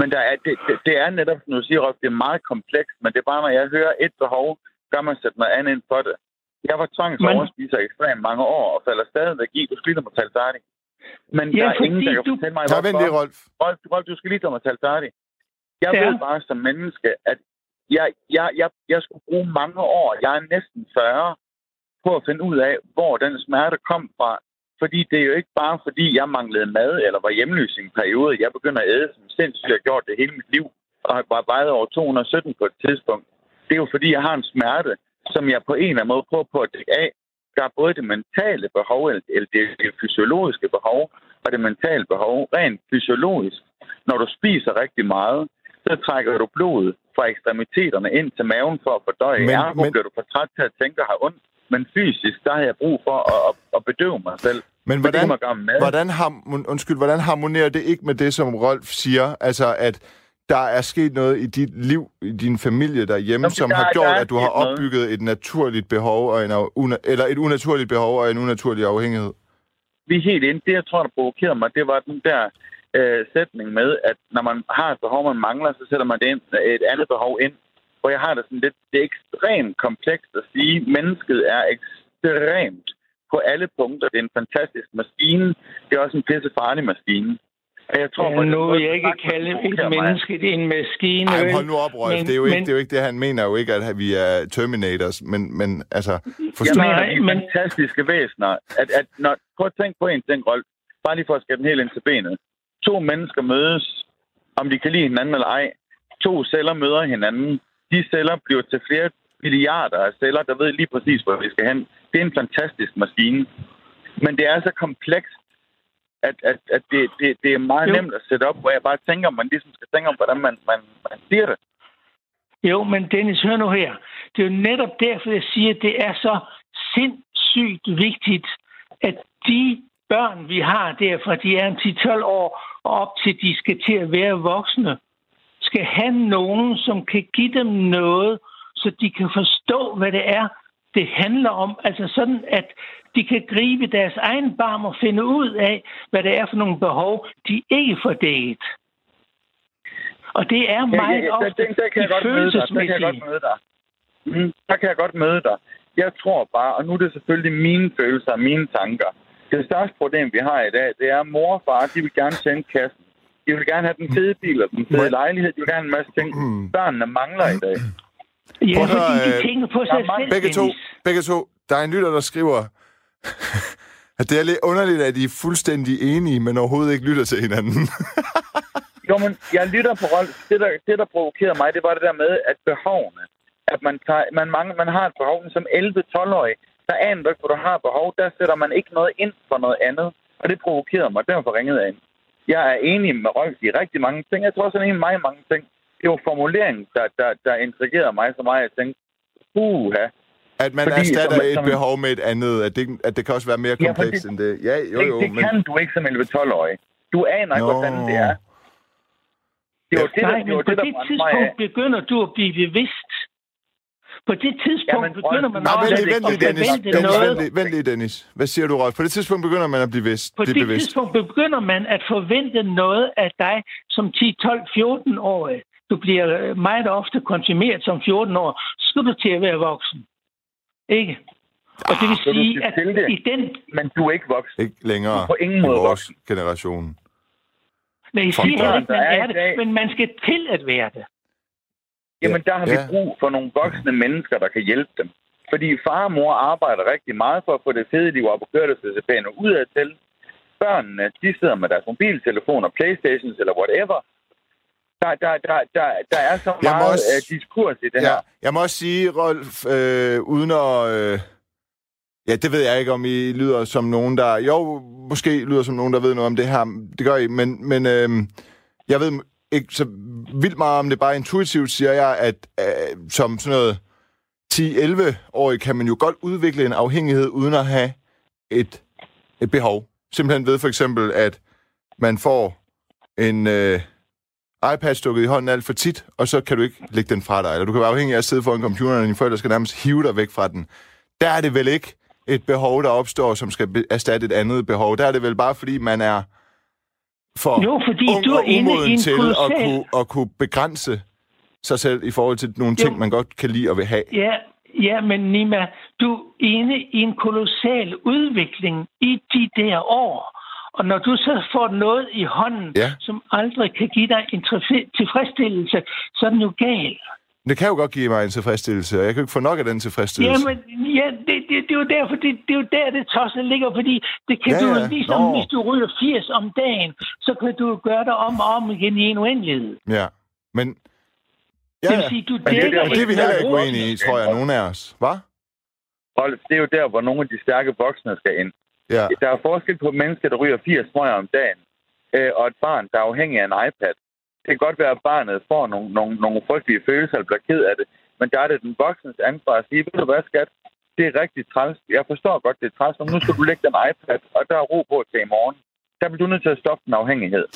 S6: Men der er, det, det, det er netop, som du siger, Rolf, det er meget komplekst, men det er bare, når jeg hører et behov, gør man sætte noget andet ind for det. Jeg var tvangsoverspiser men... ekstremt mange år, og falder stadigvæk i. Du skal lige mig tale færdig. Men ja, der er ingen, der kan du... fortælle mig,
S2: hvorfor. vent det, Rolf.
S6: Rolf. Rolf, du skal lige mig tale færdig. Jeg ja. ved bare som menneske, at jeg, jeg, jeg, jeg skulle bruge mange år, jeg er næsten 40, på at finde ud af, hvor den smerte kom fra. Fordi det er jo ikke bare, fordi jeg manglede mad eller var hjemløs i en periode. Jeg begynder at æde som sindssygt. Jeg har gjort det hele mit liv og har bare vejet over 217 på et tidspunkt. Det er jo fordi, jeg har en smerte, som jeg på en eller anden måde prøver på at dække af. Der er både det mentale behov, eller det, det fysiologiske behov, og det mentale behov. Rent fysiologisk, når du spiser rigtig meget, så trækker du blodet fra ekstremiteterne ind til maven for at fordøje. Men, Ergo men... bliver du for træt til at tænke og have ondt. Men fysisk, der har jeg brug for at, at, at bedøve mig selv.
S2: Men hvordan, hvordan, har, undskyld, hvordan harmonerer det ikke med det, som Rolf siger? Altså, at der er sket noget i dit liv, i din familie derhjemme, Nå, som der, har gjort, at du har opbygget noget. et naturligt behov, og en, eller et unaturligt behov og en unaturlig afhængighed?
S6: Vi er helt ind. Det, jeg tror, der provokerede mig, det var den der øh, sætning med, at når man har et behov, man mangler, så sætter man det ind, et andet behov ind. Hvor jeg har det sådan lidt, det er ekstremt komplekst at sige, mennesket er ekstremt på alle punkter. Det er en fantastisk maskine. Det er også en pisse farlig maskine.
S5: Jeg tror, ja, nu vil jeg ikke kalde et menneske det er en maskine.
S2: Ej, hold nu op, Rolf. Men, det, er jo ikke, men, det er jo ikke det, han mener jo ikke, at vi er Terminators, men, men altså...
S6: Forstå... Jeg mener, de men... fantastiske væsener. At, at når, prøv at tænke på en ting, Rolf. Bare lige for at skære den helt ind til benet. To mennesker mødes, om de kan lide hinanden eller ej. To celler møder hinanden. De celler bliver til flere milliarder af celler, der ved lige præcis, hvor vi skal hen. Det er en fantastisk maskine. Men det er så komplekst, at, at, at det, det, det er meget jo. nemt at sætte op, hvor jeg bare tænker, man ligesom skal tænke om, hvordan man, man, man siger det.
S5: Jo, men Dennis, hør nu her. Det er jo netop derfor, jeg siger, at det er så sindssygt vigtigt, at de børn, vi har der, fra de er 10-12 år og op til de skal til at være voksne, skal have nogen, som kan give dem noget, så de kan forstå, hvad det er, det handler om. Altså sådan, at de kan gribe deres egen barm og finde ud af, hvad det er for nogle behov, de ikke får dækket. Og det er meget ja, ja, ofte
S6: der, der, kan jeg godt møde dig. Der kan jeg godt møde dig. Mm, der kan jeg godt møde dig. Jeg tror bare, og nu er det selvfølgelig mine følelser og mine tanker. Det største problem, vi har i dag, det er, at mor og far, de vil gerne sende kassen. De vil gerne have den fede bil og den fede lejlighed. De vil gerne have en masse ting. Mm. Børnene mangler i dag.
S5: Ja, fordi de øh, tænker på sig
S2: selv. Begge to, begge to. Der er en lytter, der skriver, At det er lidt underligt, at I er fuldstændig enige, men overhovedet ikke lytter til hinanden.
S6: Jo, men jeg lytter på Rolf. Det der, det, der provokerede mig, det var det der med, at behovene, at man, tager, man, mange, man har et behov som 11-12-årig, der aner du ikke, hvor du har behov, der sætter man ikke noget ind for noget andet. Og det provokerede mig, derfor ringede jeg ind. Jeg er enig med Rolf i rigtig mange ting. Jeg tror også, han er enig med mig i mange ting. Det var formuleringen, der, der, der intrigerede mig så meget. Jeg tænkte, uha,
S2: At man
S6: Fordi,
S2: erstatter
S6: som-
S2: et
S6: som-
S2: behov med et andet, at det, at det kan også være mere
S6: Ja,
S2: komplekst
S6: fordi-
S2: end det. Ja, jo, jo,
S6: det, det
S2: men...
S6: kan du ikke som 11-12-årig. Du aner ikke, hvordan det er. Det var det, der,
S5: Nej,
S6: det,
S5: men
S6: var
S5: på
S6: det, der
S5: det
S6: brændte mig af.
S5: tidspunkt begynder du at blive bevidst. På det tidspunkt
S6: Jamen,
S5: begynder man
S2: Nej, vent lige,
S5: at
S2: vent lige, Dennis.
S5: forvente
S2: Dennis
S5: noget.
S2: vent, lige, vent lige, Dennis. Hvad siger du, Rolf? På det tidspunkt begynder man at blive, vist,
S5: På
S2: blive
S5: det
S2: bevidst.
S5: tidspunkt begynder man at forvente noget af dig som 10, 12, 14 årig. Du bliver øh, meget ofte konfirmeret som 14 år. Skal du til at være voksen. Ikke? Og det vil
S6: du
S5: sige, at i den...
S6: Men du er ikke voksen.
S2: Ikke længere
S6: Du er på ingen
S2: i
S6: måde
S2: vores
S6: voksen.
S2: generation.
S5: Men jeg siger heller ikke, man
S6: er
S5: er
S6: dag-
S5: det, men man skal til at være det.
S6: Jamen, der har vi
S2: Ja.
S6: brug for nogle voksne mennesker, der kan hjælpe dem. Fordi far og mor arbejder rigtig meget for at få det fede liv op og køre det til og ud af til. Børnene, de sidder med deres mobiltelefoner, Playstations eller whatever. Der, der, der, der, der er så
S2: Jeg
S6: meget
S2: også-
S6: også... diskurs i det
S2: Ja,
S6: her.
S2: jeg må også sige, Rolf, øh, uden at... Øh, ja, det ved jeg ikke, om I lyder som nogen, der... Jo, måske lyder som nogen, der ved noget om det her. Det gør I, men, men øh, jeg ved ikke så vildt meget om det. Bare intuitivt siger jeg, at øh, som sådan noget 10-11-årig kan man jo godt udvikle en afhængighed, uden at have et, et behov. Simpelthen ved for eksempel, at man får en... Øh, iPad stukket i hånden alt for tit, og så kan du ikke lægge den fra dig. Eller du kan være afhængig af at sidde foran computeren, og dine forældre skal nærmest hive dig væk fra den. Der er det vel ikke et behov, der opstår, som skal erstatte et andet behov. Der er det vel bare, fordi man er for
S5: Jo, fordi
S2: ung
S5: du er
S2: og
S5: i
S2: umoden
S5: en
S2: til at
S5: kolossal-
S2: kunne, at kunne begrænse sig selv i forhold til nogle ting,
S5: Jo.
S2: man godt kan lide og vil have.
S5: Ja, ja, men Nima, du er inde i en kolossal udvikling i de der år. Og når du så får noget i hånden,
S2: Ja.
S5: som aldrig kan give dig en tilfre- tilfredsstillelse, så er den jo gal.
S2: Det kan jo godt give mig en tilfredsstillelse, og jeg kan jo ikke få nok af den tilfredsstillelse.
S5: Jamen, ja, det, det, det er jo derfor, det, det er jo der, det tosset ligger, fordi det kan
S2: Ja,
S5: du jo ligesom,
S2: Nå.
S5: hvis du ryger 80 om dagen, så kan du gøre det om og om igen i en uendelighed.
S2: Ja, men... Ja,
S5: Det vil sige, du
S6: det er
S5: dækker
S6: der,
S2: Men det er vi heller ikke uenige i, tror jeg, nogen af os. Hvad?
S6: Rolf, det er jo der, hvor nogle af de stærke voksne skal ind.
S2: Ja.
S6: Der er forskel på mennesker, der ryger 80 smøger om dagen, øh, og et barn, der er afhængig af en iPad. Det kan godt være, at barnet får nogle, nogle, nogle frygtelige følelser eller bliver ked af det, men der er det den voksens ansvar at sige, ved du hvad, skat, det er rigtig træls. Jeg forstår godt, det er træls, men nu skal du lægge den iPad, og der er ro på til i morgen. Der bliver du nødt til at stoppe den afhængighed.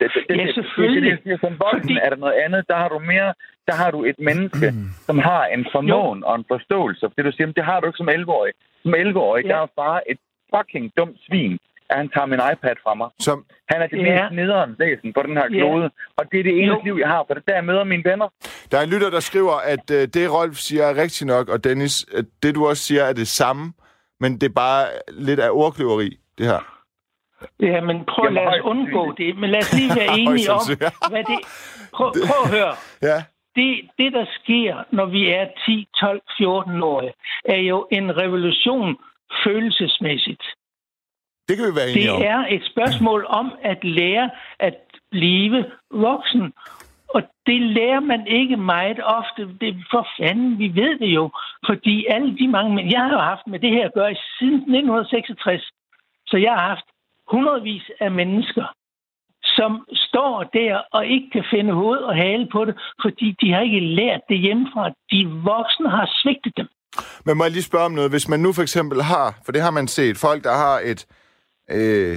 S6: Det, det, det,
S5: Ja, selvfølgelig.
S6: Det, det, det, som voksen
S5: Fordi-
S6: er der noget andet. Der har du mere, der har du et menneske, som har en formåen og en forståelse. For det du siger, men det har du ikke som 11-årig. Som 11-årig,
S5: Ja.
S6: der er far et fucking dumt svin, at han tager min iPad fra mig.
S2: Som,
S6: Han er det
S5: Ja.
S6: mest nederen væsen på den her
S5: Ja.
S6: klode. Og det er det eneste
S5: Jo.
S6: liv, jeg har, for det er der, jeg møder mine venner.
S2: Der er en lytter, der skriver, at øh, det, Rolf siger, er rigtigt nok, og Dennis, at det, du også siger, er det samme, men det er bare lidt af ordkløveri, det her.
S5: Ja, men prøv at lade os undgå det. Men lad os lige være enige om,
S2: ja.
S5: hvad det... Prøv, prøv at høre.
S2: Ja,
S5: Det, det, der sker, når vi er 10, 12, 14 år, er jo en revolution følelsesmæssigt.
S2: det kan vi være enige
S5: Det
S2: om.
S5: er et spørgsmål om at lære at blive voksen. Og det lærer man ikke meget ofte. Det for fanden, vi ved det jo. Fordi alle de mange... Men jeg har jo haft med det her at gøre siden 1966. Så jeg har haft hundredvis af mennesker, som står der og ikke kan finde hoved og hale på det, fordi de har ikke lært det hjemmefra. De voksne har svigtet dem.
S2: Men må jeg lige spørge om noget? Hvis man nu for eksempel har, for det har man set, folk, der har et, øh,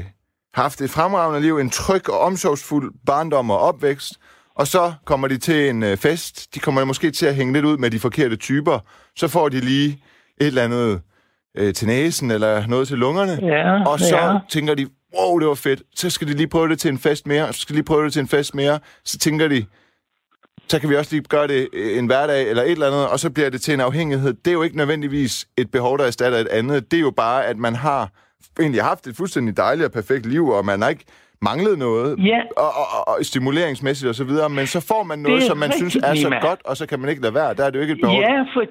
S2: haft et fremragende liv, en tryg og omsorgsfuld barndom og opvækst, og så kommer de til en øh, fest, de kommer måske til at hænge lidt ud med de forkerte typer, så får de lige et eller andet øh, til næsen eller noget til lungerne,
S5: Ja,
S2: og så
S5: ja.
S2: tænker de, wow, det var fedt, så skal de lige prøve det til en fest mere, og så skal de lige prøve det til en fest mere, så tænker de, så kan vi også lige gøre det øh, en hverdag eller et eller andet, og så bliver det til en afhængighed. Det er jo ikke nødvendigvis et behov, der erstatter et andet. Det er jo bare, at man har egentlig haft et fuldstændig dejligt og perfekt liv, og man har ikke manglet noget,
S5: Ja.
S2: og, og, og, og stimuleringsmæssigt og så videre, men så får man noget, som man synes
S5: rigtigt,
S2: er så
S5: Nima.
S2: godt, og så kan man ikke lade være. Der er det jo ikke et behov.
S5: Ja, for,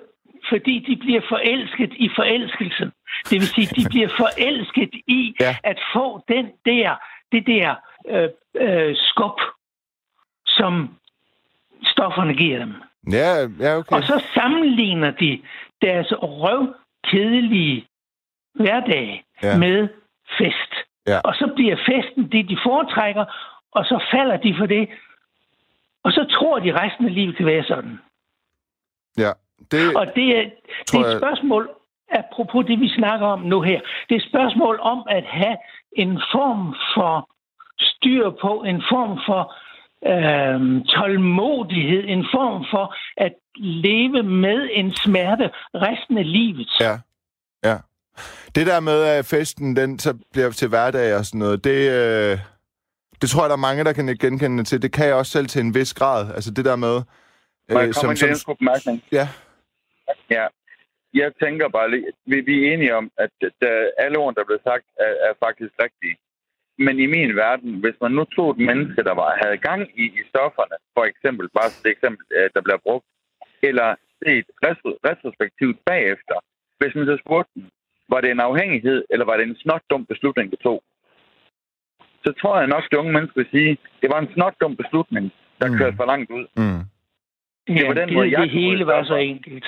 S5: fordi de bliver forelsket i forelskelsen. Det vil sige, de bliver forelsket i
S2: Ja.
S5: at få den der, det der øh, øh, skub, som stofferne giver dem.
S2: Ja, ja, okay.
S5: Og så sammenligner de deres røvkedelige hverdag
S2: Ja.
S5: med fest.
S2: Ja.
S5: Og så bliver festen det, de foretrækker, og så falder de for det. Og så tror de resten af livet kan være sådan.
S2: Ja, det,
S5: Og det er, det er et
S2: jeg-
S5: spørgsmål, apropos det, vi snakker om nu her. Det er et spørgsmål om at have en form for styr på, en form for øhm, tålmodighed, en form for at leve med en smerte resten af livet.
S2: ja, ja. Det der med, at festen den så bliver til hverdag og sådan noget, det, øh, det tror jeg, der er mange, der kan genkende til. Det kan jeg også selv til en vis grad. Altså det der med...
S6: Må jeg komme med en
S2: som,
S6: bemærkning?
S2: ja,
S6: Ja. Jeg tænker bare lige, vi, vi er enige om, at der, alle ord, der blev sagt, er, er faktisk rigtige. Men i min verden, hvis man nu tog et menneske, der var, havde gang i, i stofferne, for eksempel, bare det eksempel, øh, der bliver brugt, eller set retro- retrospektivt bagefter, hvis man så spurgte dem, var det en afhængighed, eller var det en snot dum beslutning, du tog? Så tror jeg nok, at de unge mennesker vil sige, det var en snot dum beslutning, der
S2: Mm.
S6: kørte for langt ud.
S2: mm.
S5: Ja,
S6: på den
S5: det,
S6: måde, jeg
S5: det hele var så enkelt.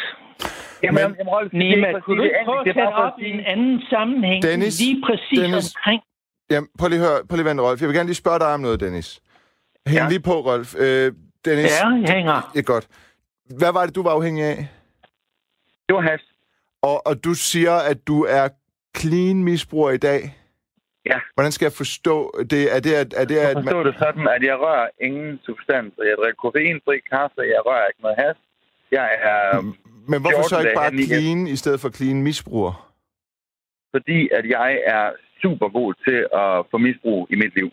S6: Jamen,
S2: Men-
S6: jamen, jamen, Rolf, det
S5: Nima, kunne du ikke prøve at
S6: Det er
S5: tage
S6: for
S5: op i en anden sammenhæng?
S2: Dennis,
S5: lige præcis
S2: Dennis.
S5: omkring
S2: Jamen, prøv lige at høre, prøv lige at vente, Rolf. Jeg vil gerne lige spørge dig om noget, Dennis. Hæng ja. Lige på, Rolf. Øh, Dennis,
S5: Ja, jeg hænger.
S2: det er godt. Hvad var det, du var afhængig af?
S6: Det var hash.
S2: Og, og du siger, at du er clean misbruger i dag.
S6: Ja.
S2: Hvordan skal jeg forstå det? Er det, at, er det,
S6: Jeg
S2: at man,
S6: forstår det sådan, at jeg rører ingen substanser. Jeg drikker koffeinfri kaffe, jeg rører ikke noget hash. Jeg er,
S2: men hvorfor så
S6: 14
S2: ikke bare clean i stedet for clean misbruger?
S6: fordi at jeg er super god til at få misbrug i mit liv.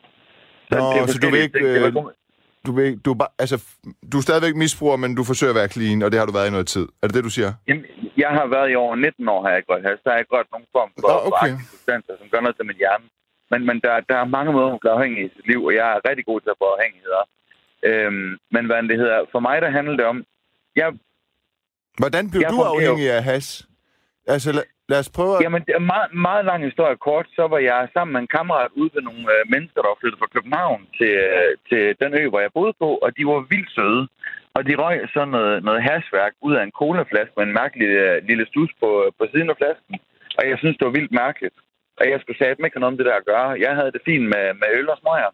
S2: Nå,
S6: det er
S2: så du vil ikke, øh, Du, vil, du, er bare, altså, du er stadigvæk misbruger, men du forsøger at være clean, og det har du været i noget tid. Er det det, du siger?
S6: Jamen, jeg har været i over 19 år, har jeg rørt hash. Der har jeg rørt nogen form for,
S2: Nå, okay.
S6: substanser, som gør noget til min hjerne. Men, men der, der er mange måder, at blive afhængig i sit liv, og jeg er rigtig god til at få afhængigheder. Øhm, men hvad det hedder, for mig der handler det om, jeg
S2: Hvordan blev
S6: Jeg
S2: du
S6: fungerer jo-
S2: afhængig af hash? Altså, lad, lad os prøve at...
S6: Jamen, det er meget, meget lang historie kort. Så var jeg sammen med en kammerat ude ved nogle øh, mennesker, der var flyttet fra København til, øh, til den ø, hvor jeg boede på, og de var vildt søde. Og de røg så noget, noget hasværk ud af en colaflaske med en mærkelig øh, lille stus på, på siden af flasken. Og jeg synes, det var vildt mærkeligt. Og jeg skulle satme ikke have noget om det der at gøre. Jeg havde det fint med, med øl og smøger.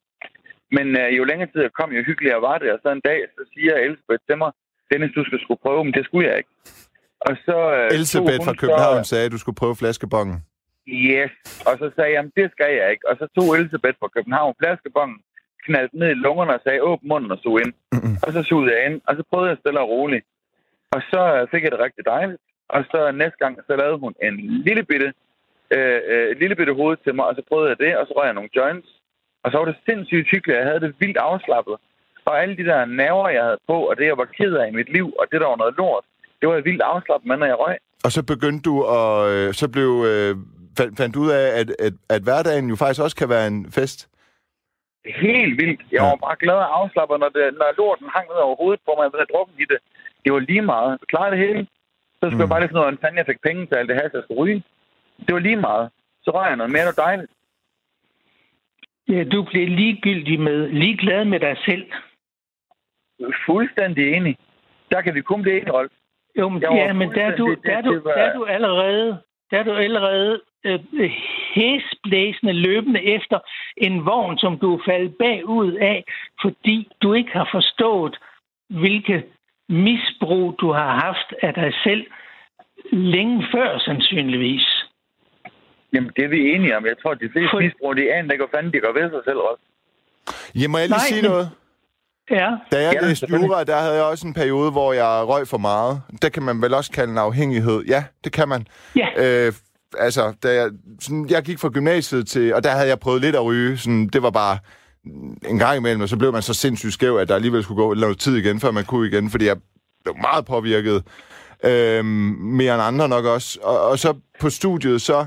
S6: Men øh, jo længere tid jeg kom, jo hyggeligere var det. Og så en dag, så siger Elisabeth til mig, Dennis, du skal skulle prøve, men det skulle jeg ikke. Og så, øh,
S2: Elisabeth fra
S6: så-
S2: København sagde, at du skulle prøve flaskebongen.
S6: Yes. Og så sagde jeg, det skal jeg ikke. Og så tog Elisabeth fra København flaskebongen, knaldte ned i lungerne og sagde, åbn munden og sug ind.
S2: Mm-mm.
S6: Og så sugede jeg ind, og så prøvede jeg stille og roligt. Og så øh, fik jeg det rigtig dejligt. Og så næste gang, så lavede hun en lille bitte, øh, øh, lille bitte hoved til mig, og så prøvede jeg det, og så røg jeg nogle joints. Og så var det sindssygt hyggeligt, jeg havde det vildt afslappet. Og alle de der nerver, jeg havde på, og det, jeg var ked af i mit liv, og det, der var noget lort, det var jeg vildt afslappet med, når jeg røg.
S2: Og så begyndte du at... Øh, så blev... Øh, fandt, fandt du ud af, at, at, at hverdagen jo faktisk også kan være en fest.
S6: helt vildt. Jeg
S2: Ja.
S6: var bare glad og afslappet, når, det, når lorten hang ned over hovedet på mig, jeg havde drukket i det. Det var lige meget. Jeg klarede det hele. Så skulle
S2: Mm.
S6: jeg bare lige finde ud af, hvordan jeg fik penge til alt det her, så jeg skulle ryge. Det var lige meget. Så røg jeg noget mere, det var dejligt.
S5: Ja, du bliver ligegyldig med, ligeglad med dig selv.
S6: Fuldstændig enig. Der kan vi kun blive enige, Rolf.
S5: Jo, men, ja, men der er du, der er du, der er du allerede, der er du allerede øh, hæsblæsende løbende efter en vogn, som du er faldet bagud af, fordi du ikke har forstået, hvilke misbrug du har haft af dig selv længe før sandsynligvis.
S6: Jamen, det er vi enige om. Jeg tror, at de fleste
S5: For-
S6: misbrugere, de aner ikke, hvad fanden de gør ved sig selv, Rolf.
S2: Ja, må jeg lige
S5: Nej,
S2: sige
S5: men-
S2: noget?
S5: Ja,
S2: Da jeg
S6: Ja,
S2: læste jura, der havde jeg også en periode, hvor jeg røg for meget. Der kan man vel også kalde en afhængighed. Ja, det kan man.
S5: ja.
S2: Øh, altså, da jeg, sådan, jeg gik fra gymnasiet til... Og der havde jeg prøvet lidt at ryge. Sådan, det var bare en gang imellem, og så blev man så sindssygt skæv, at der alligevel skulle gå noget tid igen, før man kunne igen, fordi jeg blev meget påvirket. Øhm, mere end andre nok også. Og, og så på studiet, så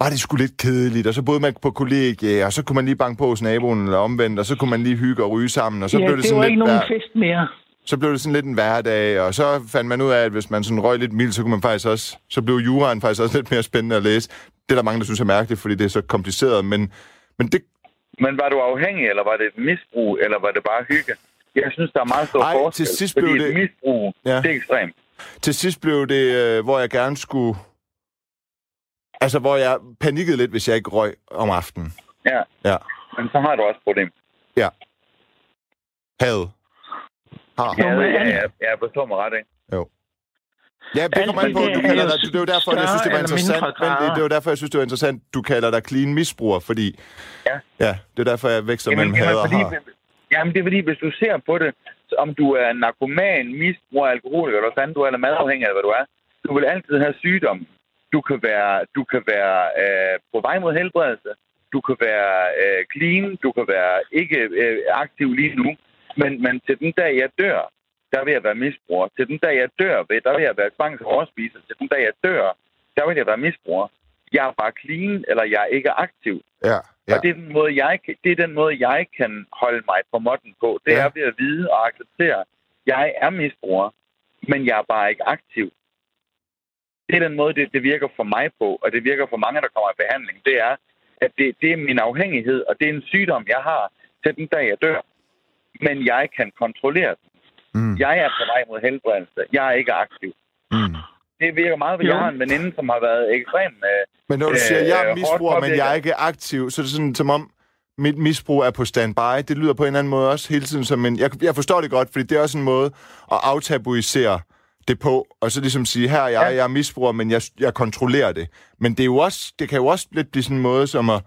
S2: var det sgu lidt kedeligt, og så boede man på kollegie, og så kunne man lige banke på hos naboen eller omvendt, og så kunne man lige hygge og ryge sammen, og så
S5: ja
S2: blev det,
S5: det
S2: sådan
S5: var
S2: lidt...
S5: ikke nogen
S2: hver-
S5: fest mere.
S2: så blev det sådan lidt en hverdag, og så fandt man ud af, at hvis man sådan røg lidt mild, så kunne man faktisk også, så blev juraen faktisk også lidt mere spændende at læse. Det er der mange, der synes er mærkeligt, fordi det er så kompliceret, men, men det,
S6: Men var du afhængig, eller var det et misbrug, eller var det bare hygge? Jeg synes, der er meget stor
S2: Ej,
S6: forskel.
S2: til sidst
S6: fordi
S2: blev
S6: et
S2: det-
S6: misbrug,
S2: Ja.
S6: det er ekstremt.
S2: til sidst blev det, øh, hvor jeg gerne skulle... Altså, hvor jeg panikkede lidt, hvis jeg ikke røg om aftenen.
S6: Ja.
S2: Ja.
S6: Men så har du også et problem.
S2: Har.
S6: Ja,
S5: Jo, men
S6: ja, ja, ja, jeg forstår mig ret, ikke?
S2: Ja, det kommer an på. Du
S5: er
S2: kalder
S5: jo
S2: dig, det var derfor, jeg synes, det var interessant. Men det, det var derfor, jeg synes, det var interessant, du kalder dig clean misbruger, fordi...
S6: Ja.
S2: Ja, det er derfor, jeg vækster mellem had og har.
S6: jamen, det er fordi, hvis du ser på det, så om du er narkoman, misbruger, alkoholiker, eller hvad fanden du er, eller madafhængig, eller hvad du er, du vil altid have sygdom. Du kan være, du kan være øh, på vej mod helbredelse. Du kan være øh, clean. Du kan være ikke øh, aktiv lige nu. Men, men til den dag, jeg dør, der vil jeg være misbruger. Til den dag, jeg dør, der vil jeg være tvangs overspiser. Til den dag, jeg dør, der vil jeg være misbruger. Jeg er bare clean, eller jeg er ikke aktiv.
S2: Ja,
S6: Ja. Og det er, den måde, jeg, det er den måde, jeg kan holde mig på måtten på. Det
S2: Ja.
S6: er ved at vide og acceptere, jeg er misbruger, men jeg er bare ikke aktiv. Det er den måde, det, det virker for mig på, og det virker for mange, der kommer i behandling. Det er, at det, det er min afhængighed, og det er en sygdom, jeg har til den dag, jeg dør. Men jeg kan kontrollere den.
S2: Mm,
S6: Jeg er på vej mod helbredelse. Jeg er ikke aktiv.
S2: mm.
S6: Det virker meget, ved jeg har en veninde, som har været ekstremt... Øh,
S2: Men når du siger, at jeg er
S6: Øh,
S2: misbruger, men jeg er ikke aktiv, så er det sådan, som om mit misbrug er på standby. Det lyder på en eller anden måde også hele tiden som en... Jeg, jeg forstår det godt, fordi det er også en måde at aftabuisere det på, og så ligesom sige, her er jeg,
S6: Ja.
S2: jeg er misbruger, men jeg, jeg kontrollerer det. Men det, er jo også, det kan jo også lidt blive sådan en måde som at...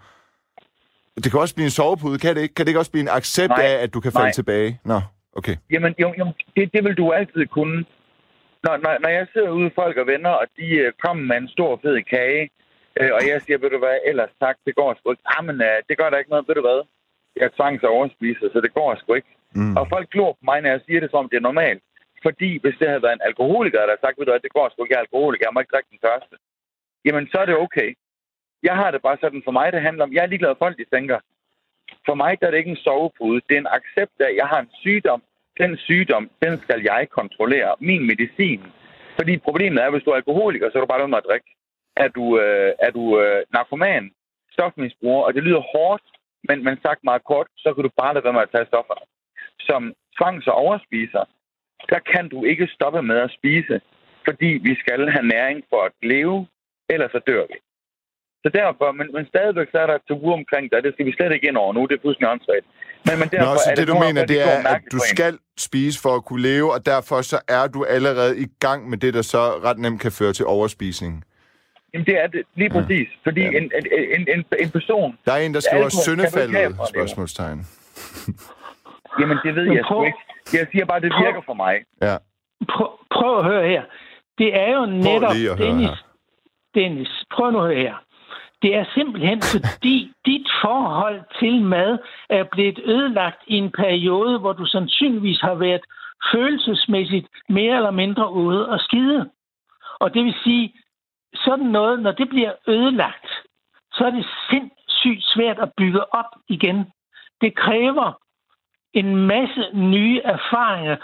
S2: Det kan også blive en sovepude, kan det ikke? Kan det ikke også blive en accept
S6: Nej.
S2: af, at du kan falde
S6: Nej.
S2: tilbage? Nå, okay.
S6: Jamen, jo, jo, det, det vil du altid kunne. Når, når, når jeg sidder ude folk og venner, og de øh, kommer med en stor fed kage, øh, og jeg siger, ved du hvad, ellers tak, det går sgu ikke. Jamen, øh, det gør der ikke noget, ved du hvad. Jeg tvangs overspiser, så det går sgu ikke.
S2: Mm.
S6: Og folk glor på mig, når jeg siger det, som om det er normalt. Fordi hvis det havde været en alkoholiker, der havde sagt, ved du hvad, det går sgu ikke, jeg er alkoholiker, jeg må ikke drikke den første. Jamen, så er det okay. Jeg har det bare sådan, for mig det handler om, jeg er ligeglad, hvad folk de tænker. For mig der er det ikke en sovepude. Det er en accept af, at jeg har en sygdom. Den sygdom, den skal jeg kontrollere. Min medicin. Fordi problemet er, hvis du er alkoholiker, så er du bare nødt med at drikke. Er du, øh, er du øh, narkoman, stofmisbruger, og det lyder hårdt, men, men sagt meget kort, så kan du bare lade være med at tage stoffer. Som tvangs- og overspiser, der kan du ikke stoppe med at spise, fordi vi skal have næring for at leve, ellers så dør vi. Så derfor, men, men stadigvæk så er der et tabu omkring det, det skal vi slet ikke ind over nu, det er fuldstændig åndssvagt. Men, men derfor
S2: Nå, så
S6: er
S2: det, du
S6: nogle
S2: mener, det er, at du skal spise for at kunne leve, og derfor så er du allerede i gang med det, der så ret nemt kan føre til overspisning.
S6: Jamen det er det, lige præcis. Fordi
S2: Ja.
S6: en, en, en, en, en person,
S2: Der er en, der skriver
S6: du
S2: syndefaldet, spørgsmålstegn.
S6: jamen det ved jeg sgu ikke. Jeg siger bare, det
S5: prøv-
S6: virker for mig.
S2: Ja.
S5: Prøv, prøv at høre her. Det er jo netop,
S2: at
S5: Dennis. Dennis, prøv nu at høre her. Det er simpelthen fordi dit forhold til mad er blevet ødelagt i en periode, hvor du sandsynligvis har været følelsesmæssigt mere eller mindre ude og skide. Og det vil sige, sådan noget, når det bliver ødelagt, så er det sindssygt svært at bygge op igen. Det kræver en masse nye erfaringer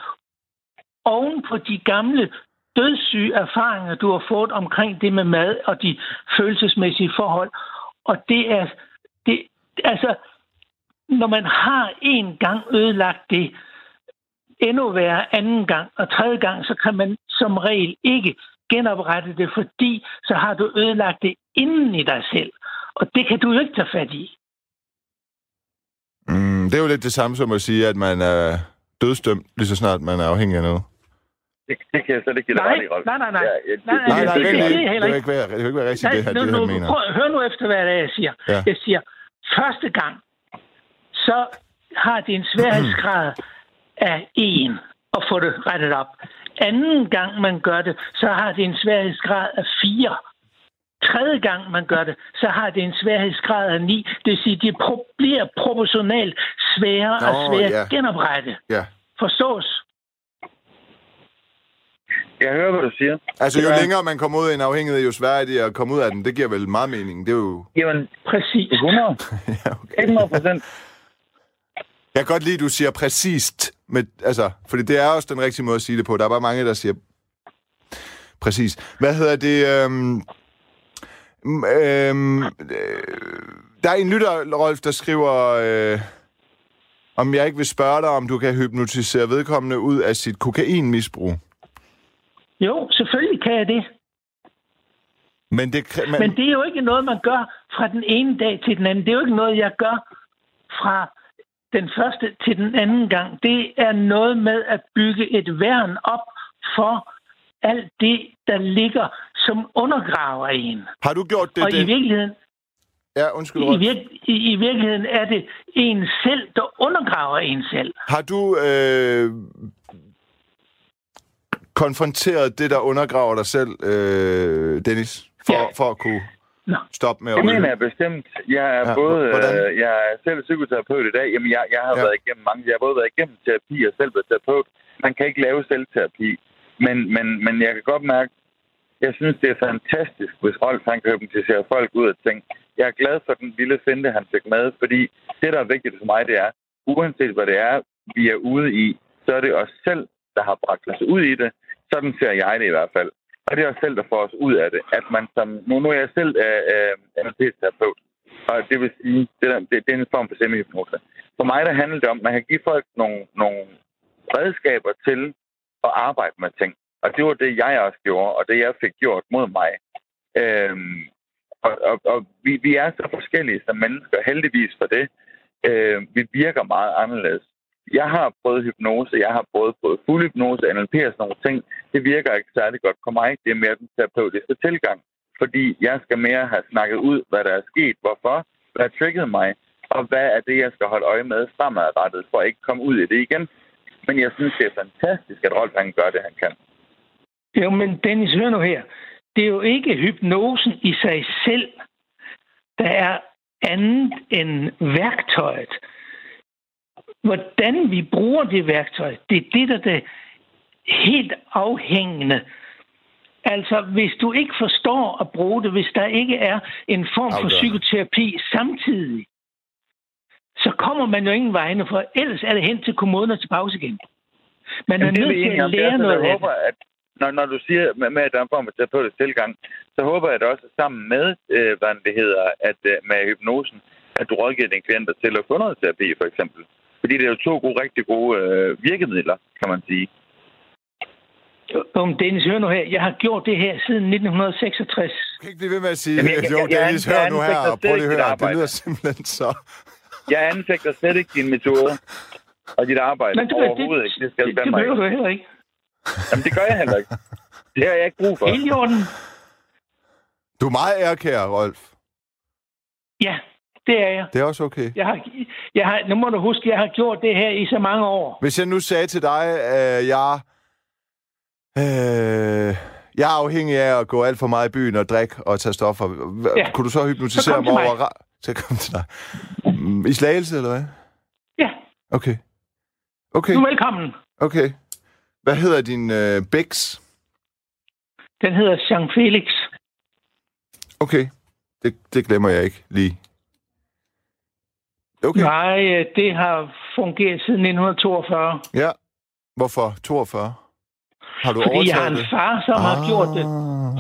S5: oven på de gamle dødssyge erfaringer, du har fået omkring det med mad og de følelsesmæssige forhold. Og det er, det, altså, når man har en gang ødelagt det, endnu værre anden gang og tredje gang, så kan man som regel ikke genoprette det, fordi så har du ødelagt det inden i dig selv. Og det kan du jo ikke tage fat i.
S2: Det er jo lidt det samme som at sige, at man er dødsdømt, lige så snart man er afhængig af noget.
S6: Det, det kan jeg slet ikke give dig
S5: Nej,
S6: ret i, Rolf.
S5: nej, nej, nej.
S6: Ja,
S5: Nej,
S2: Nej,
S6: det,
S2: nej,
S5: det- det-
S2: kan
S5: ikke-
S2: være, det kan ikke være rigtigt, det, her,
S5: nu,
S2: det
S5: nu,
S2: han mener.
S5: prøv, hør nu efter, hvad det er, jeg siger.
S2: Ja.
S5: Jeg siger, første gang, så har det en sværhedsgrad af en at få det rettet op. Anden gang, man gør det, så har det en sværhedsgrad af fire. Tredje gang, man gør det, så har det en sværhedsgrad af 9. Det vil sige, det pro- bliver proportionalt sværere
S2: Nå,
S5: og sværere
S2: ja.
S5: at genoprette.
S2: Ja.
S5: Forstås?
S6: jeg hører, hvad du siger.
S2: Altså, jo
S6: Ja.
S2: længere man kommer ud af en afhængighed, jo sværere er det at komme ud af den. Det giver vel meget mening. Det er jo...
S6: Jamen,
S5: Præcis.
S6: 100.
S2: ja, okay.
S6: 100 procent.
S2: Jeg kan godt lide, at du siger præcist, med, altså, fordi det er også den rigtige måde at sige det på. Der er bare mange, der siger... Præcis. Hvad hedder det? Øhm, øhm, øh, der er en lytter, Rolf, der skriver... Øh, om jeg ikke vil spørge dig, om du kan hypnotisere vedkommende ud af sit kokainmisbrug.
S5: Jo, selvfølgelig kan jeg det.
S2: Men det,
S5: Men, Men det er jo ikke noget, man gør fra den ene dag til den anden. Det er jo ikke noget, jeg gør fra den første til den anden gang. Det er noget med at bygge et værn op for alt det, der ligger, som undergraver en.
S2: har du gjort det?
S5: Og i
S2: det?
S5: virkeligheden,
S2: Ja, undskyld,
S5: i, vir- i, i virkeligheden er det en selv, der undergraver en selv.
S2: Har du øh, konfronteret det, der undergraver dig selv, øh, Dennis? For,
S5: Ja.
S2: for at kunne
S5: Nå.
S2: stoppe med at
S6: Det mener jeg bestemt. Jeg er
S2: Ja,
S6: både,
S2: hvordan?
S6: øh, jeg er selv psykoterapeut i dag. Jamen, jeg, jeg har
S2: ja.
S6: været igennem mange. Jeg har både været igennem terapi og selv været terapeut. Man kan ikke lave selvterapi. Men, men, men jeg kan godt mærke, jeg synes, det er fantastisk, hvis Rolf han kan hypnotisere folk ud af ting. Jeg er glad for den lille finte, han fik med, fordi det, der er vigtigt for mig, det er, uanset hvad det er, vi er ude i, så er det os selv, der har bragt os ud i det. Sådan ser jeg det i hvert fald. Og det er os selv, der får os ud af det. At man som, nu, nu er jeg selv øh, øh NLP-terapeut, og det vil sige, det, der, det, det er en form for semihypnose. For mig, der handler det om, at man kan give folk nogle, nogle redskaber til at arbejde med ting. Og det var det, jeg også gjorde, og det, jeg fik gjort mod mig. Øhm, og og, og vi, vi er så forskellige som mennesker, heldigvis for det. Øh, vi virker meget anderledes. Jeg har prøvet hypnose, jeg har prøvet både fuld hypnose, NLP og sådan nogle ting. Det virker ikke særlig godt på mig. Det er mere den terapeutiske tilgang. Fordi jeg skal mere have snakket ud, hvad der er sket, hvorfor, hvad triggede mig, og hvad er det, jeg skal holde øje med fremadrettet, for at ikke komme ud i det igen. Men jeg synes, det er fantastisk, at Rolf han gør det, han kan.
S5: Jo, men Dennis, hør nu her. Det er jo ikke hypnosen i sig selv, der er andet end værktøjet. Hvordan vi bruger det værktøj, det er det, der er det helt afhængende. Altså, hvis du ikke forstår at bruge det, hvis der ikke er en form for
S2: Afgørende.
S5: psykoterapi samtidig, så kommer man jo ingen vegne, for ellers er det hen til kommunen og til pause igen. Man
S6: Jamen, er
S5: nødt til at lære
S6: også,
S5: noget
S6: jeg
S5: af
S6: håber,
S5: det.
S6: at når, når du siger med, med, at der er en form for terapeutisk tilgang, så håber jeg at også sammen med, øh, hvad det hedder, at øh, med hypnosen, at du rådgiver dine klienter til at få noget terapi, for eksempel. Fordi det er jo to gode, rigtig gode øh, virkemidler, kan man sige.
S5: Om Dennis, hør nu her. Jeg har gjort det her siden 1966.
S2: Du kan ikke blive ved med at sige,
S6: Jamen, jeg-
S2: jo,
S6: jeg- jeg-
S2: Dennis,
S6: jeg
S2: hør nu her, og prøv lige at høre, det lyder simpelthen så...
S6: Jeg anfægter slet ikke dine metoder og dit arbejde
S5: Men det,
S6: overhovedet ikke. Det skal
S5: det,
S6: du
S5: det behøver du heller ikke.
S6: Jamen, det gør jeg heller ikke. Det har jeg ikke brug for.
S5: Helt i orden.
S2: Du er meget ærkær, Rolf.
S5: Ja, det er jeg.
S2: Det er også okay.
S5: jeg, har, jeg har, nu må du huske, jeg har gjort det her i så mange år.
S2: Hvis jeg nu sagde til dig, at jeg... Øh, jeg er afhængig af at gå alt for meget i byen og drikke og tage stoffer.
S5: Ja.
S2: Kunne du så hypnotisere
S5: Så
S2: mig over... Ra- så kom til dig. Mm, I slagelse, eller hvad?
S5: Ja,
S2: Okay. Okay,
S5: du er velkommen.
S2: okay. Hvad hedder din øh, Bex?
S5: Den hedder Jean Felix.
S2: Okay. Det, det glemmer jeg ikke lige. Okay.
S5: Nej, øh, det har fungeret siden 1942.
S2: Ja. Hvorfor 42? Har du
S5: Fordi jeg har en far, som har gjort det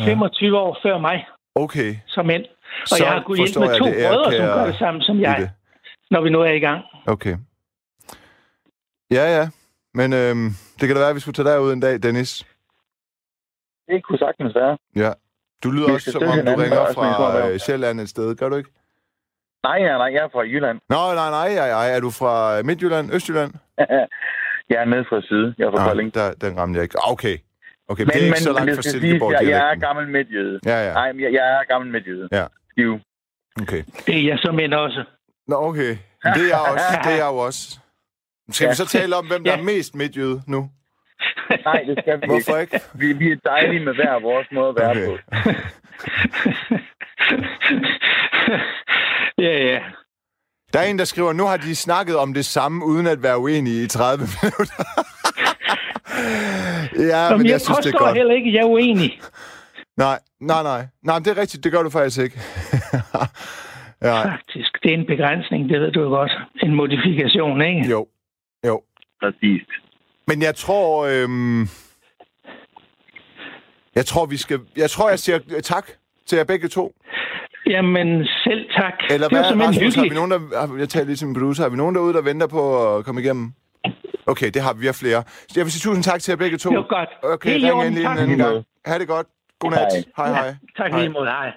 S2: ja.
S5: 25 år før mig
S2: Okay.
S5: som mænd. Og
S2: Så
S5: jeg har kunnet hjælpe
S2: forstår
S5: med
S2: jeg
S5: to
S2: det
S5: brødre, som gør det samme som jeg,
S2: det.
S5: når vi nu er i gang.
S2: Okay. Ja, ja. Men øhm, det kan da være, at vi skulle tage derud en dag, Dennis.
S6: Det kunne sagtens være.
S2: Ja. Du lyder
S6: Vi
S2: også, som om du ringer fra øh, Sjælland et sted. Gør du ikke?
S6: Nej, ja, nej, jeg er fra Jylland.
S2: Nå, nej, nej, nej, nej. Er du fra øh, Midtjylland, Østjylland?
S6: jeg er nede fra syd. Jeg er fra
S2: Nej,
S6: Kolding.
S2: der, den ramte jeg ikke. Ah, Okay. Okay,
S6: Men,
S2: det er ikke så
S6: men,
S2: langt
S6: det
S2: fra Silkeborg.
S6: jeg, jeg er gammel midtjyde.
S2: Ja, ja.
S6: Nej, men jeg, jeg er gammel midtjyde.
S2: Ja.
S6: Skive.
S2: Okay.
S5: Det er jeg som mænd også.
S2: Nå, okay. Men det er jeg også. Det er jeg jo også. Skal
S6: Ja.
S2: vi så tale om, hvem der
S5: Ja.
S2: er mest midtjyde nu?
S6: Nej, det skal vi
S2: Hvorfor
S6: ikke.
S2: ikke?
S6: Vi, vi er dejlige med hver vores måde at være
S2: Okay.
S6: på.
S5: ja, ja.
S2: Der er en, der skriver, nu har de snakket om det samme, uden at være uenige i 30 minutter. ja,
S5: Nå,
S2: men
S5: jeg,
S2: jeg synes, det er godt.
S5: heller ikke, at jeg er uenig.
S2: Nej, nej, nej. Nej, det er rigtigt. Det gør du faktisk ikke. ja,
S5: Faktisk, det er en begrænsning, det ved du jo godt. En modifikation, ikke?
S2: jo. Jo.
S6: Præcis.
S2: Men jeg tror... Øhm, jeg tror, vi skal... Jeg tror, jeg siger øh, tak til jer begge to.
S5: Jamen, selv tak.
S2: Eller
S5: det var
S2: hvad, Rasmus, har vi nogen, der... har- Jeg taler lige til min producer. Har vi nogen derude, der venter på at komme igennem? Okay, det har vi. Har flere. Så jeg vil sige tusind tak til jer begge to.
S5: Det var godt.
S2: Okay,
S5: Helt
S2: ring ind en anden gang. Ha' det godt. Godnat.
S6: Hej.
S2: Hej, hej.
S5: Tak
S2: hej.
S5: lige mod. Hej.